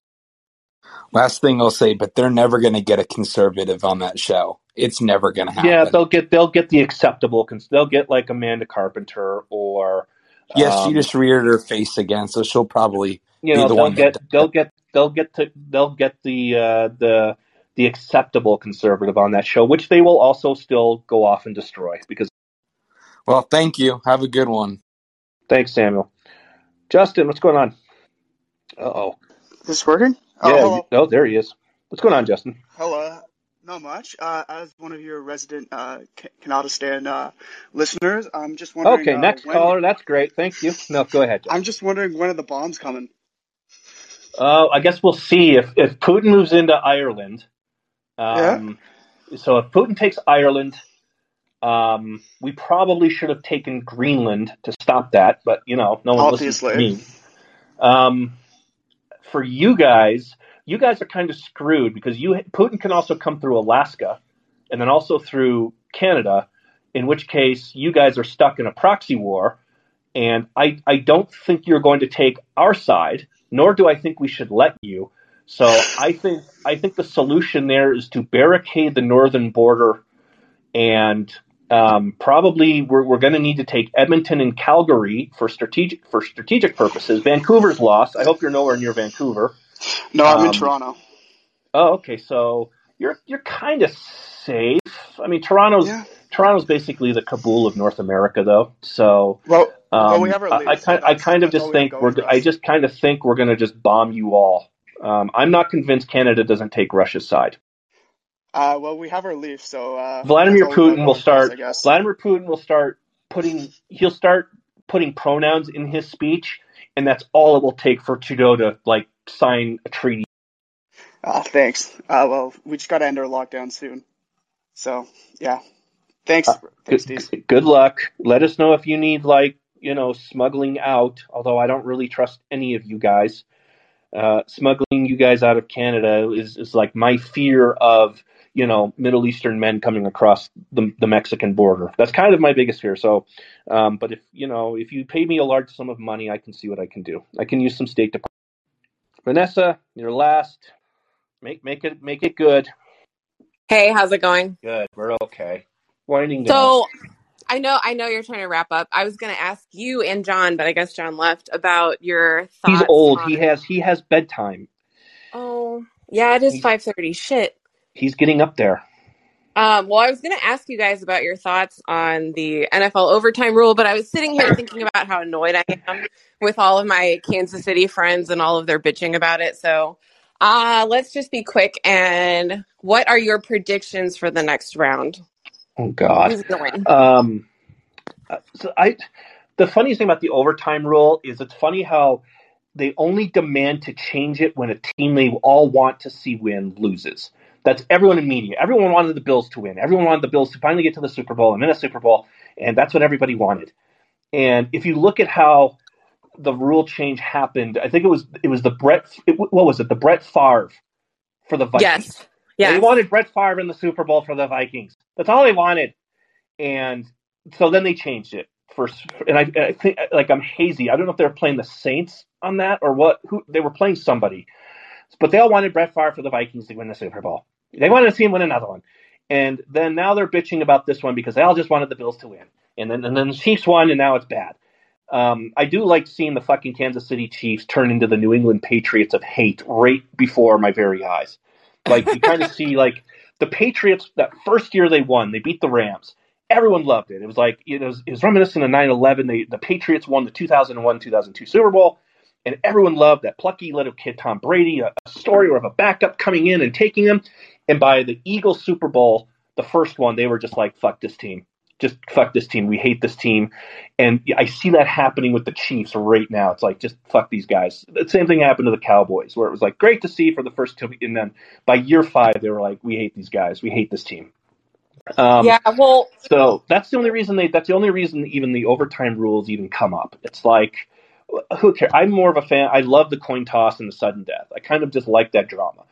Speaker 12: Last thing I'll say, but they're never going to get a conservative on that show. It's never going to happen.
Speaker 1: Yeah, they'll get they'll get the acceptable. They'll get like Amanda Carpenter or.
Speaker 12: Yes, um, she just reared her face again, so she'll probably
Speaker 1: you know
Speaker 12: the
Speaker 1: they'll get they'll get they'll get to they'll get the uh, the the acceptable conservative on that show, which they will also still go off and destroy because.
Speaker 12: Well, thank you. Have a good one.
Speaker 1: Thanks, Samuel. Justin, what's going on? Uh oh.
Speaker 13: Is This working?
Speaker 1: Yeah.
Speaker 13: Oh,
Speaker 1: you-
Speaker 13: hello.
Speaker 1: oh, there he is. What's going on, Justin?
Speaker 13: Hello. Not much. Uh, as one of your resident uh, Ca- Canada stand uh, listeners, I'm just wondering.
Speaker 1: Okay,
Speaker 13: uh,
Speaker 1: next
Speaker 13: when,
Speaker 1: caller. That's great. Thank you. No, go ahead. Justin.
Speaker 13: I'm just wondering when are the bombs coming?
Speaker 1: Uh, I guess we'll see if, if Putin moves into Ireland. Um, So if Putin takes Ireland, um, we probably should have taken Greenland to stop that, but you know, no one listens to
Speaker 13: Obviously.
Speaker 1: me. Um, for you guys, you guys are kind of screwed because you Putin can also come through Alaska and then also through Canada, in which case you guys are stuck in a proxy war. And I, I don't think you're going to take our side, nor do I think we should let you. So I think I think the solution there is to barricade the northern border, and um, probably we're, we're going to need to take Edmonton and Calgary for strategic for strategic purposes. Vancouver's lost. I hope you're nowhere near Vancouver.
Speaker 13: No, I'm in
Speaker 1: Um,
Speaker 13: Toronto.
Speaker 1: Oh, okay. So you're you're kind of safe. I mean, Toronto's
Speaker 13: Yeah.
Speaker 1: Toronto's basically the Kabul of North America, though. So
Speaker 13: Well,
Speaker 1: um,
Speaker 13: well, we have our
Speaker 1: I, I, kind, I kind of just
Speaker 13: all we have
Speaker 1: think we're. I just kind of think we're going to just bomb you all. Um, I'm not convinced Canada doesn't take Russia's side.
Speaker 13: Uh, well, we have our leaf, so uh,
Speaker 1: Vladimir
Speaker 13: that's all we got
Speaker 1: Putin will
Speaker 13: for us,
Speaker 1: start. Vladimir Putin will start putting. He'll start putting pronouns in his speech, and that's all it will take for Trudeau to like sign a treaty.
Speaker 13: Uh, thanks. Uh, well, we just got to end our lockdown soon. So, yeah. Thanks.
Speaker 1: Uh,
Speaker 13: Thanks,
Speaker 1: Good,
Speaker 13: Steve.
Speaker 1: good luck. Let us know if you need like you know smuggling out. Although I don't really trust any of you guys. Uh, smuggling you guys out of Canada is, is like my fear of you know Middle Eastern men coming across the, the Mexican border. That's kind of my biggest fear. So, um, but if you know if you pay me a large sum of money, I can see what I can do. I can use some State Department. Vanessa, you're last. Make make it make it good.
Speaker 14: Hey, how's it going?
Speaker 1: Good. We're okay. Winding down.
Speaker 14: So, I know I know you're trying to wrap up. I was going to ask you and Jon, but I guess Jon left about your thoughts
Speaker 1: He's old.
Speaker 14: on
Speaker 1: He has he has bedtime.
Speaker 14: Oh, yeah, it is
Speaker 1: He's
Speaker 14: 5:30. Shit.
Speaker 1: He's getting up there.
Speaker 14: Um, well, I was going to ask you guys about your thoughts on the NFL overtime rule, but I was sitting here thinking about how annoyed I am with all of my Kansas City friends and all of their bitching about it. So, uh, let's just be quick. And what are your predictions for the next round?
Speaker 1: Oh God.
Speaker 14: Who's going to win?
Speaker 1: Um, uh, so I, the funniest thing about the overtime rule is it's funny how they only demand to change it when a team they all want to see win loses. That's everyone in media. Everyone wanted the Bills to win. Everyone wanted the Bills to finally get to the Super Bowl and win a Super Bowl, and that's what everybody wanted. And if you look at how the rule change happened, I think it was it was the Brett. It, what was it? The Brett Favre for the Vikings.
Speaker 14: Yes.
Speaker 1: They wanted Brett Favre in the Super Bowl for the Vikings. That's all they wanted. And so then they changed it for, and I, I think like I'm hazy. I don't know if they were playing the Saints on that or what. Who they were playing somebody, but they all wanted Brett Favre for the Vikings to win the Super Bowl. They wanted to see him win another one. And then now they're bitching about this one because they all just wanted the Bills to win. And then and then the Chiefs won, and now it's bad. Um, I do like seeing the fucking Kansas City Chiefs turn into the New England Patriots of hate right before my very eyes. Like you kind of see like the Patriots that first year they won, they beat the Rams. Everyone loved it. It was like it was, it was reminiscent of 9/11. They, the Patriots won the 2001-2002 Super Bowl, and everyone loved that plucky little kid Tom Brady. A, a story of a backup coming in and taking him. And by the Eagles Super Bowl, the first one, they were just like, "Fuck this team." Just fuck this team. We hate this team, and I see that happening with the Chiefs right now. It's like just fuck these guys. The same thing happened to the Cowboys, where it was like great to see for the first two, and then by year five they were like, we hate these guys. We hate this team. Um,
Speaker 14: yeah, well,
Speaker 1: so that's the only reason they. That's the only reason even the overtime rules even come up. It's like, who cares? I'm more of a fan. I love the coin toss and the sudden death. I kind of just like that drama.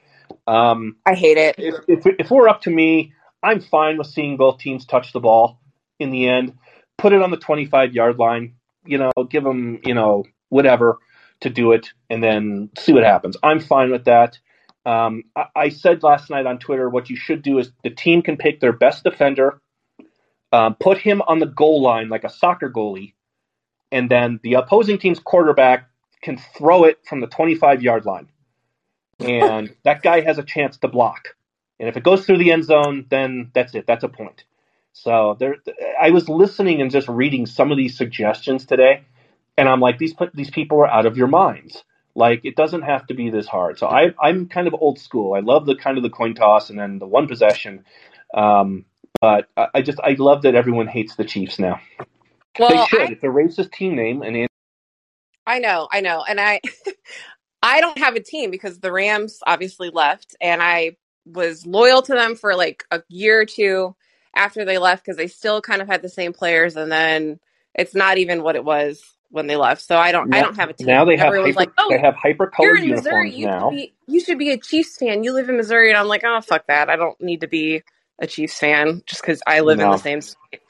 Speaker 1: Um,
Speaker 14: I hate it.
Speaker 1: if, if if we're up to me, I'm fine with seeing both teams touch the ball in the end. Put it on the 25 yard line. You know, give them you know whatever to do it, and then see what happens. I'm fine with that. Um, I, I said last night on Twitter what you should do is the team can pick their best defender, um, put him on the goal line like a soccer goalie, and then the opposing team's quarterback can throw it from the 25 yard line. and that guy has a chance to block. And if it goes through the end zone, then that's it. That's a point. So there, I was listening and just reading some of these suggestions today, and I'm like, these these people are out of your minds. Like it doesn't have to be this hard. So I, I'm kind of old school. I love the kind of the coin toss and then the one possession. Um, but I, I just I love that everyone hates the Chiefs now.
Speaker 14: Well,
Speaker 1: they should.
Speaker 14: I,
Speaker 1: it's a racist team name, and
Speaker 14: I know, I know, and I, I don't have a team because the Rams obviously left, and I was loyal to them for like a year or two after they left because they still kind of had the same players, and then it's not even what it was when they left. So I don't, I don't have a team.
Speaker 1: now they have hyper,
Speaker 14: like, oh,
Speaker 1: they have hyper colored
Speaker 14: in Missouri. You
Speaker 1: now.
Speaker 14: should be, you should be a Chiefs fan. You live in Missouri, and I'm like, oh fuck that. I don't need to be a Chiefs fan just because I live in the same state.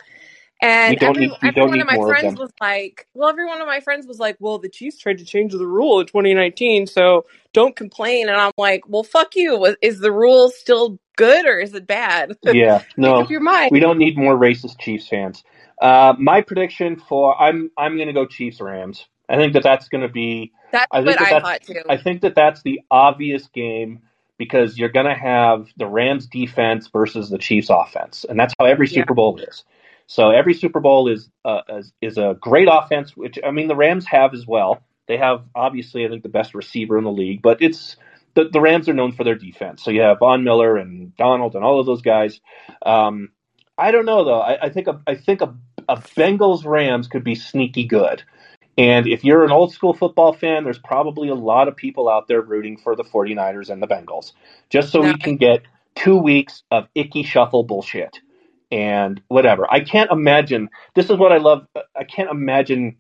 Speaker 14: And
Speaker 1: don't
Speaker 14: every
Speaker 1: need
Speaker 14: every one of my
Speaker 1: more of
Speaker 14: friends was like, well, every one of my friends was like, well, the Chiefs tried to change the rule in 2019, so don't complain. And I'm like, well, fuck you. Is the rule still good or is it bad?
Speaker 1: Yeah,
Speaker 14: Make up
Speaker 1: no,
Speaker 14: your mind.
Speaker 1: we don't need more racist Chiefs fans. Uh, my prediction for I'm I'm going to go Chiefs Rams. I think that that's going to be.
Speaker 14: That's
Speaker 1: I think
Speaker 14: what
Speaker 1: that
Speaker 14: I
Speaker 1: that's.
Speaker 14: thought too.
Speaker 1: I think that that's the obvious game because you're going to have the Rams defense versus the Chiefs offense, and that's how every
Speaker 14: Yeah.
Speaker 1: Super Bowl is. So every Super Bowl is uh, is, is a great offense, which I mean the Rams have as well. They have obviously I think the best receiver in the league, but it's the, the Rams are known for their defense. So you have Von Miller and Donald and all of those guys. Um, I don't know though. I, I think a, I think a, a Bengals Rams could be sneaky good. And if you're an old school football fan, there's probably a lot of people out there rooting for the 49ers and the Bengals, just so
Speaker 14: No,
Speaker 1: we can get two weeks of Ickey shuffle bullshit and whatever. I can't imagine. This is what I love. I can't imagine.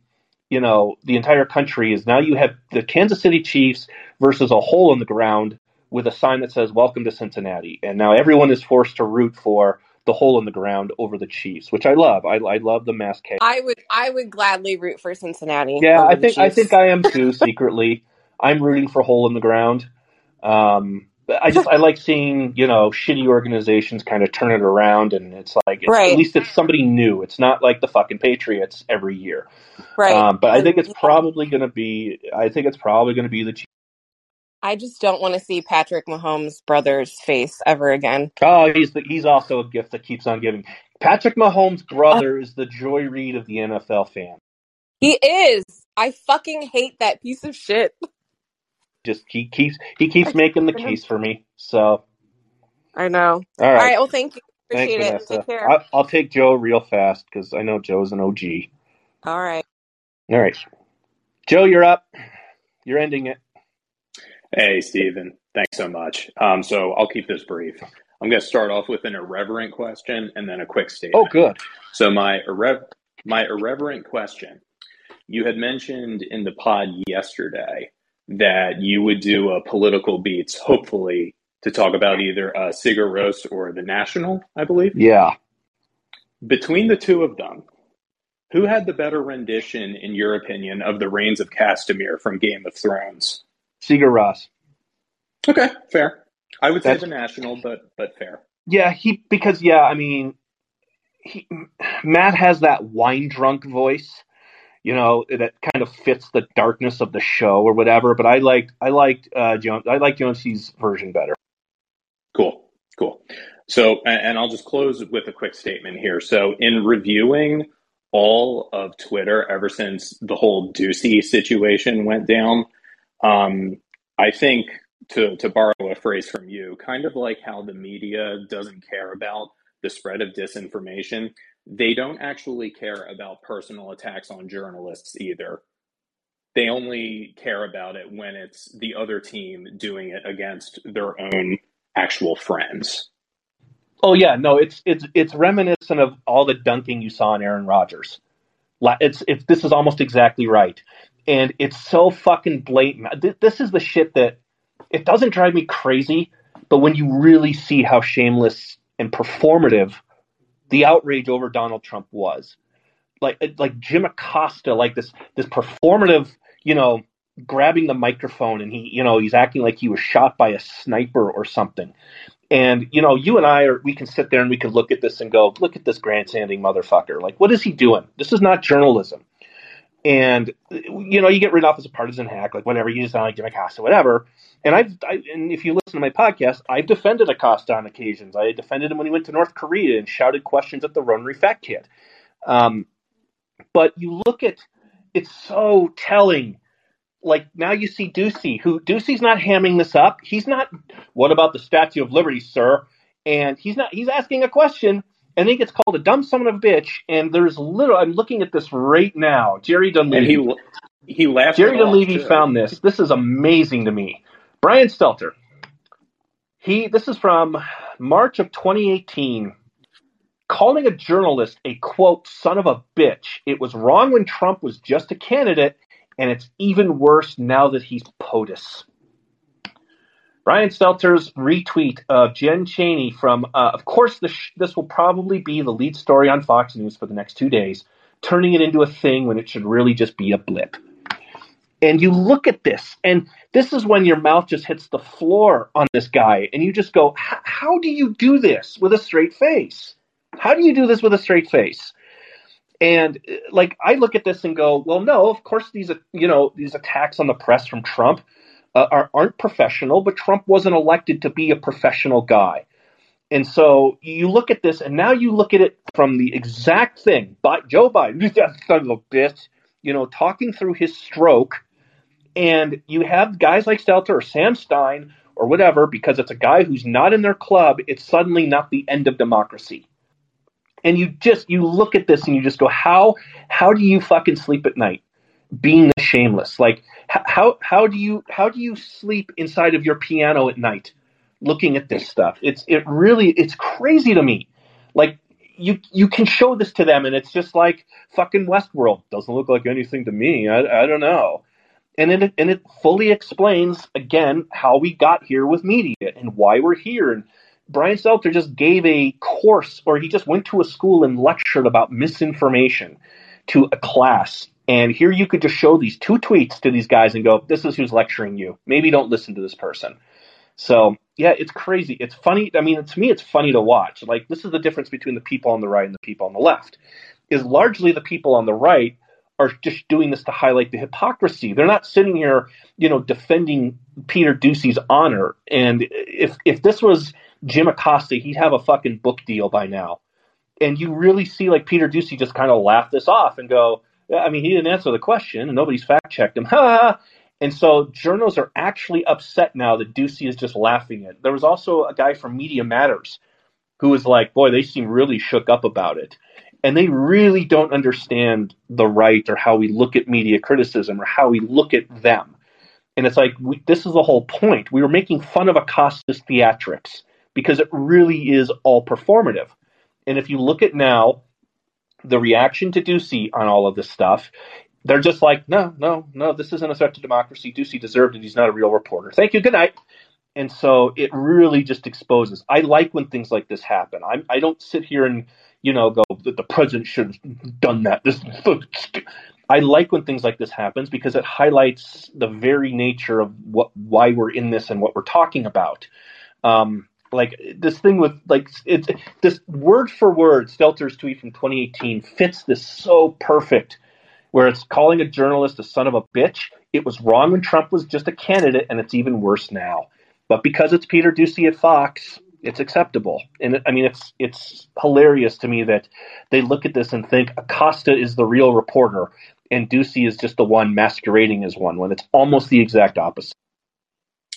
Speaker 1: You know, the entire country is now you have the Kansas City Chiefs versus a hole in the ground with a sign that says "Welcome to Cincinnati," and now everyone is forced to root for the hole in the ground over the Chiefs, which I love. I, I love the mass chaos.
Speaker 14: I would I would gladly root for Cincinnati
Speaker 1: Yeah, I think I think I am too. Secretly, I'm rooting for hole in the ground. Um, I just I like seeing you know shitty organizations kind of turn it around, and it's like it's, at least it's somebody new. It's not like the fucking Patriots every year.
Speaker 14: right.
Speaker 1: Um, but I think it's probably going to be. I think it's probably going to be the Chiefs.
Speaker 14: I just don't want to see Patrick Mahomes' brother's face ever again.
Speaker 1: Oh, he's the, he's also a gift that keeps on giving. Patrick Mahomes'
Speaker 14: Uh,
Speaker 1: brother is the Joy Reid of the NFL fan.
Speaker 14: he is. I fucking hate that piece of shit.
Speaker 1: Just he keeps he keeps making the case for me. So
Speaker 14: I know.
Speaker 1: all
Speaker 14: All
Speaker 1: right.
Speaker 14: right. Well, thank you.
Speaker 1: Thanks,
Speaker 14: Appreciate it.
Speaker 1: Vanessa.
Speaker 14: Take care.
Speaker 1: I'll, I'll take Joe real fast because I know Joe's an OG.
Speaker 14: All right.
Speaker 1: All right, Joe, you're up. You're ending it.
Speaker 15: Hey, Stephen. Thanks so much. Um, so I'll keep this brief. I'm going to start off with an irreverent question and then a quick statement.
Speaker 1: Oh, good.
Speaker 15: So my irrev- my irreverent question. You had mentioned in the pod yesterday that you would do a political beats, hopefully, to talk about either uh, Sigur Rós or the National, I believe.
Speaker 1: Yeah.
Speaker 15: Between the two of them, who had the better rendition, in your opinion, of the Rains of Castamere from Game of Thrones?
Speaker 1: Sigur Rós.
Speaker 15: Okay, fair. I would say the National, but but fair.
Speaker 1: yeah. He because yeah. I mean, he, Matt has that wine drunk voice. You know that kind of fits the darkness of the show or whatever. But I liked I liked uh, Jones. I like Jónsi's version better.
Speaker 15: Cool, cool. So, and and I'll just close with a quick statement here. So, in reviewing all of Twitter ever since the whole Doocy situation went down, um, I think to to borrow a phrase from you, kind of like how the media doesn't care about the spread of disinformation, they don't actually care about personal attacks on journalists either. They only care about it when it's the other team doing it against their own actual friends.
Speaker 1: Oh yeah, no, it's it's it's reminiscent of all the dunking you saw in Aaron Rodgers. It's it's this is almost exactly right, and it's so fucking blatant. This is the shit that it doesn't drive me crazy, but when you really see how shameless and performative the outrage over Donald Trump was, like like Jim Acosta, like this this performative, you know, grabbing the microphone and he, you know, he's acting like he was shot by a sniper or something. And you know, you and I are we can sit there and we can look at this and go, look at this grandstanding motherfucker. Like, what is he doing? This is not journalism. And you know, you get rid off as a partisan hack, like whatever. You just sound like Jim Acosta, whatever. And I've, I, and if you listen to my podcast, I've defended Acosta on occasions. I defended him when he went to North Korea and shouted questions at the Rotary Fat Kid. Um, but you look at, it's so telling. Like now you see Doocy, who Doocy's not hamming this up. He's not. What about the Statue of Liberty, sir? And he's not. He's asking a question and then he gets called a dumb son of a bitch. And there's little. I'm looking at this right now. Jerry Dunleavy.
Speaker 15: And he he laughed.
Speaker 1: Jerry Dunleavy found this. This is amazing to me. Brian Stelter. He. This is from March of 2018. Calling a journalist a quote son of a bitch. It was wrong when Trump was just a candidate, and it's even worse now that he's POTUS. Brian Stelter's retweet of Jen Cheney from, uh, of course, this, this will probably be the lead story on Fox News for the next two days, turning it into a thing when it should really just be a blip. And you look at this, and this is when your mouth just hits the floor on this guy, and you just go, How do you do this with a straight face? How do you do this with a straight face? And like I look at this and go, well, no, of course these you know these attacks on the press from Trump uh, are, aren't professional, but Trump wasn't elected to be a professional guy. And so you look at this, and now you look at it from the exact thing. But Joe Biden, son of bitch, you know, talking through his stroke, and you have guys like Stelter or Sam Stein or whatever, because it's a guy who's not in their club. It's suddenly not the end of democracy. And you just you look at this and you just go, how how do you fucking sleep at night? being the shameless. Like how how do you how do you sleep inside of your piano at night looking at this stuff? It's it really it's crazy to me. Like you you can show this to them and it's just like fucking Westworld doesn't look like anything to me. I, I don't know. And it and it fully explains again how we got here with media and why we're here and Brian Stelter just gave a course or he just went to a school and lectured about misinformation to a class and here you could just show these two tweets to these guys and go, this is who's lecturing you. Maybe don't listen to this person. So, yeah, it's crazy. It's funny. I mean, to me, it's funny to watch. Like, this is the difference between the people on the right and the people on the left. Is largely the people on the right are just doing this to highlight the hypocrisy. They're not sitting here, you know, defending Peter Doocy's honor. And if if this was Jim Acosta, he'd have a fucking book deal by now. And you really see like Peter Doocy just kind of laugh this off and go, I mean, he didn't answer the question, and nobody's fact checked him. and so journals are actually upset now that Doocy is just laughing at. There was also a guy from Media Matters who was like, "Boy, they seem really shook up about it." And they really don't understand the right or how we look at media criticism or how we look at them. And it's like, we, this is the whole point. We were making fun of Acosta's theatrics because it really is all performative. And if you look at now, the reaction to Doocy on all of this stuff, they're just like, no, no, no, this isn't a threat to democracy. Doocy deserved it. He's not a real reporter. Thank you. Good night. And so it really just exposes. I like when things like this happen. I'm, I don't sit here and you know go that the president should have done that. This, I like when things like this happens because it highlights the very nature of what why we're in this and what we're talking about. Um, like this thing with like it's this word for word stelter's tweet from 2018 fits this so perfect where it's calling a journalist a son of a bitch. It was wrong when trump was just a candidate and it's even worse now. But because it's peter doocy at fox it's acceptable. And i mean it's it's hilarious to me that they look at this and think acosta is the real reporter and doocy is just the one masquerading as one when it's almost the exact opposite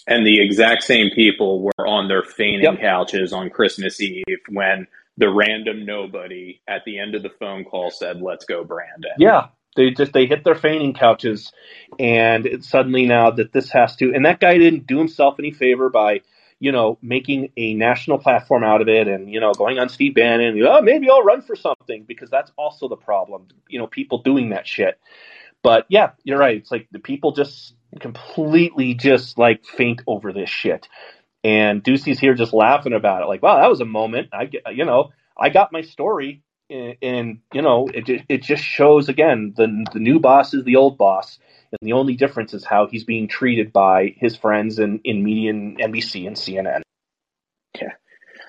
Speaker 15: and the exact same people were on their fainting yep. couches on Christmas Eve when the random nobody at the end of the phone call said, "Let's go, Brandon."
Speaker 1: Yeah, they just they hit their fainting couches, and it's suddenly now that this has to, and that guy didn't do himself any favor by you know making a national platform out of it, and you know going on Steve Bannon, oh maybe I'll run for something because that's also the problem, you know, people doing that shit. But yeah, you're right. It's like the people just completely just like faint over this shit. And Doocy's here just laughing about it, like, wow, that was a moment. I get, you know, I got my story, and, and you know, it it just shows again the the new boss is the old boss, and the only difference is how he's being treated by his friends in in media and NBC and CNN.
Speaker 15: Yeah.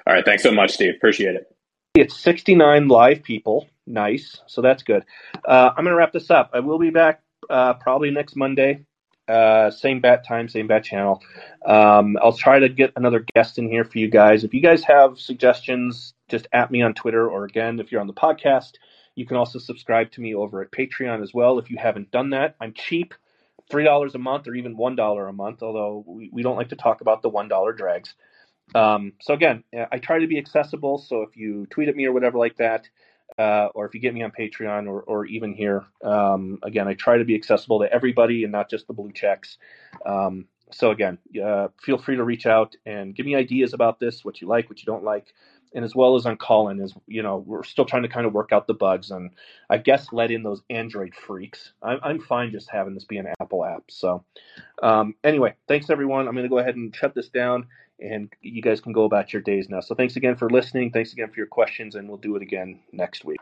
Speaker 15: All right. Thanks so much, Steve. Appreciate it.
Speaker 1: It's 69 live people nice. So that's good. Uh, I'm going to wrap this up. I will be back uh, probably next Monday. Uh, same bat time, same bat channel. Um, I'll try to get another guest in here for you guys. If you guys have suggestions, just at me on Twitter, or again, if you're on the podcast, you can also subscribe to me over at Patreon as well. If you haven't done that, I'm cheap, three dollars a month or even one dollar a month. Although we, we don't like to talk about the one dollar drags. Um, so again, I try to be accessible. So if you tweet at me or whatever like that, uh, or if you get me on Patreon or, or even here, um, again, I try to be accessible to everybody and not just the blue checks. Um, so again, uh, feel free to reach out and give me ideas about this, what you like, what you don't like, and as well as on Callin, is you know we're still trying to kind of work out the bugs and I guess let in those Android freaks. I'm, I'm fine just having this be an Apple app. So um, anyway, thanks everyone. I'm going to go ahead and shut this down and you guys can go about your days now. So thanks again for listening. Thanks again for your questions, and we'll do it again next week.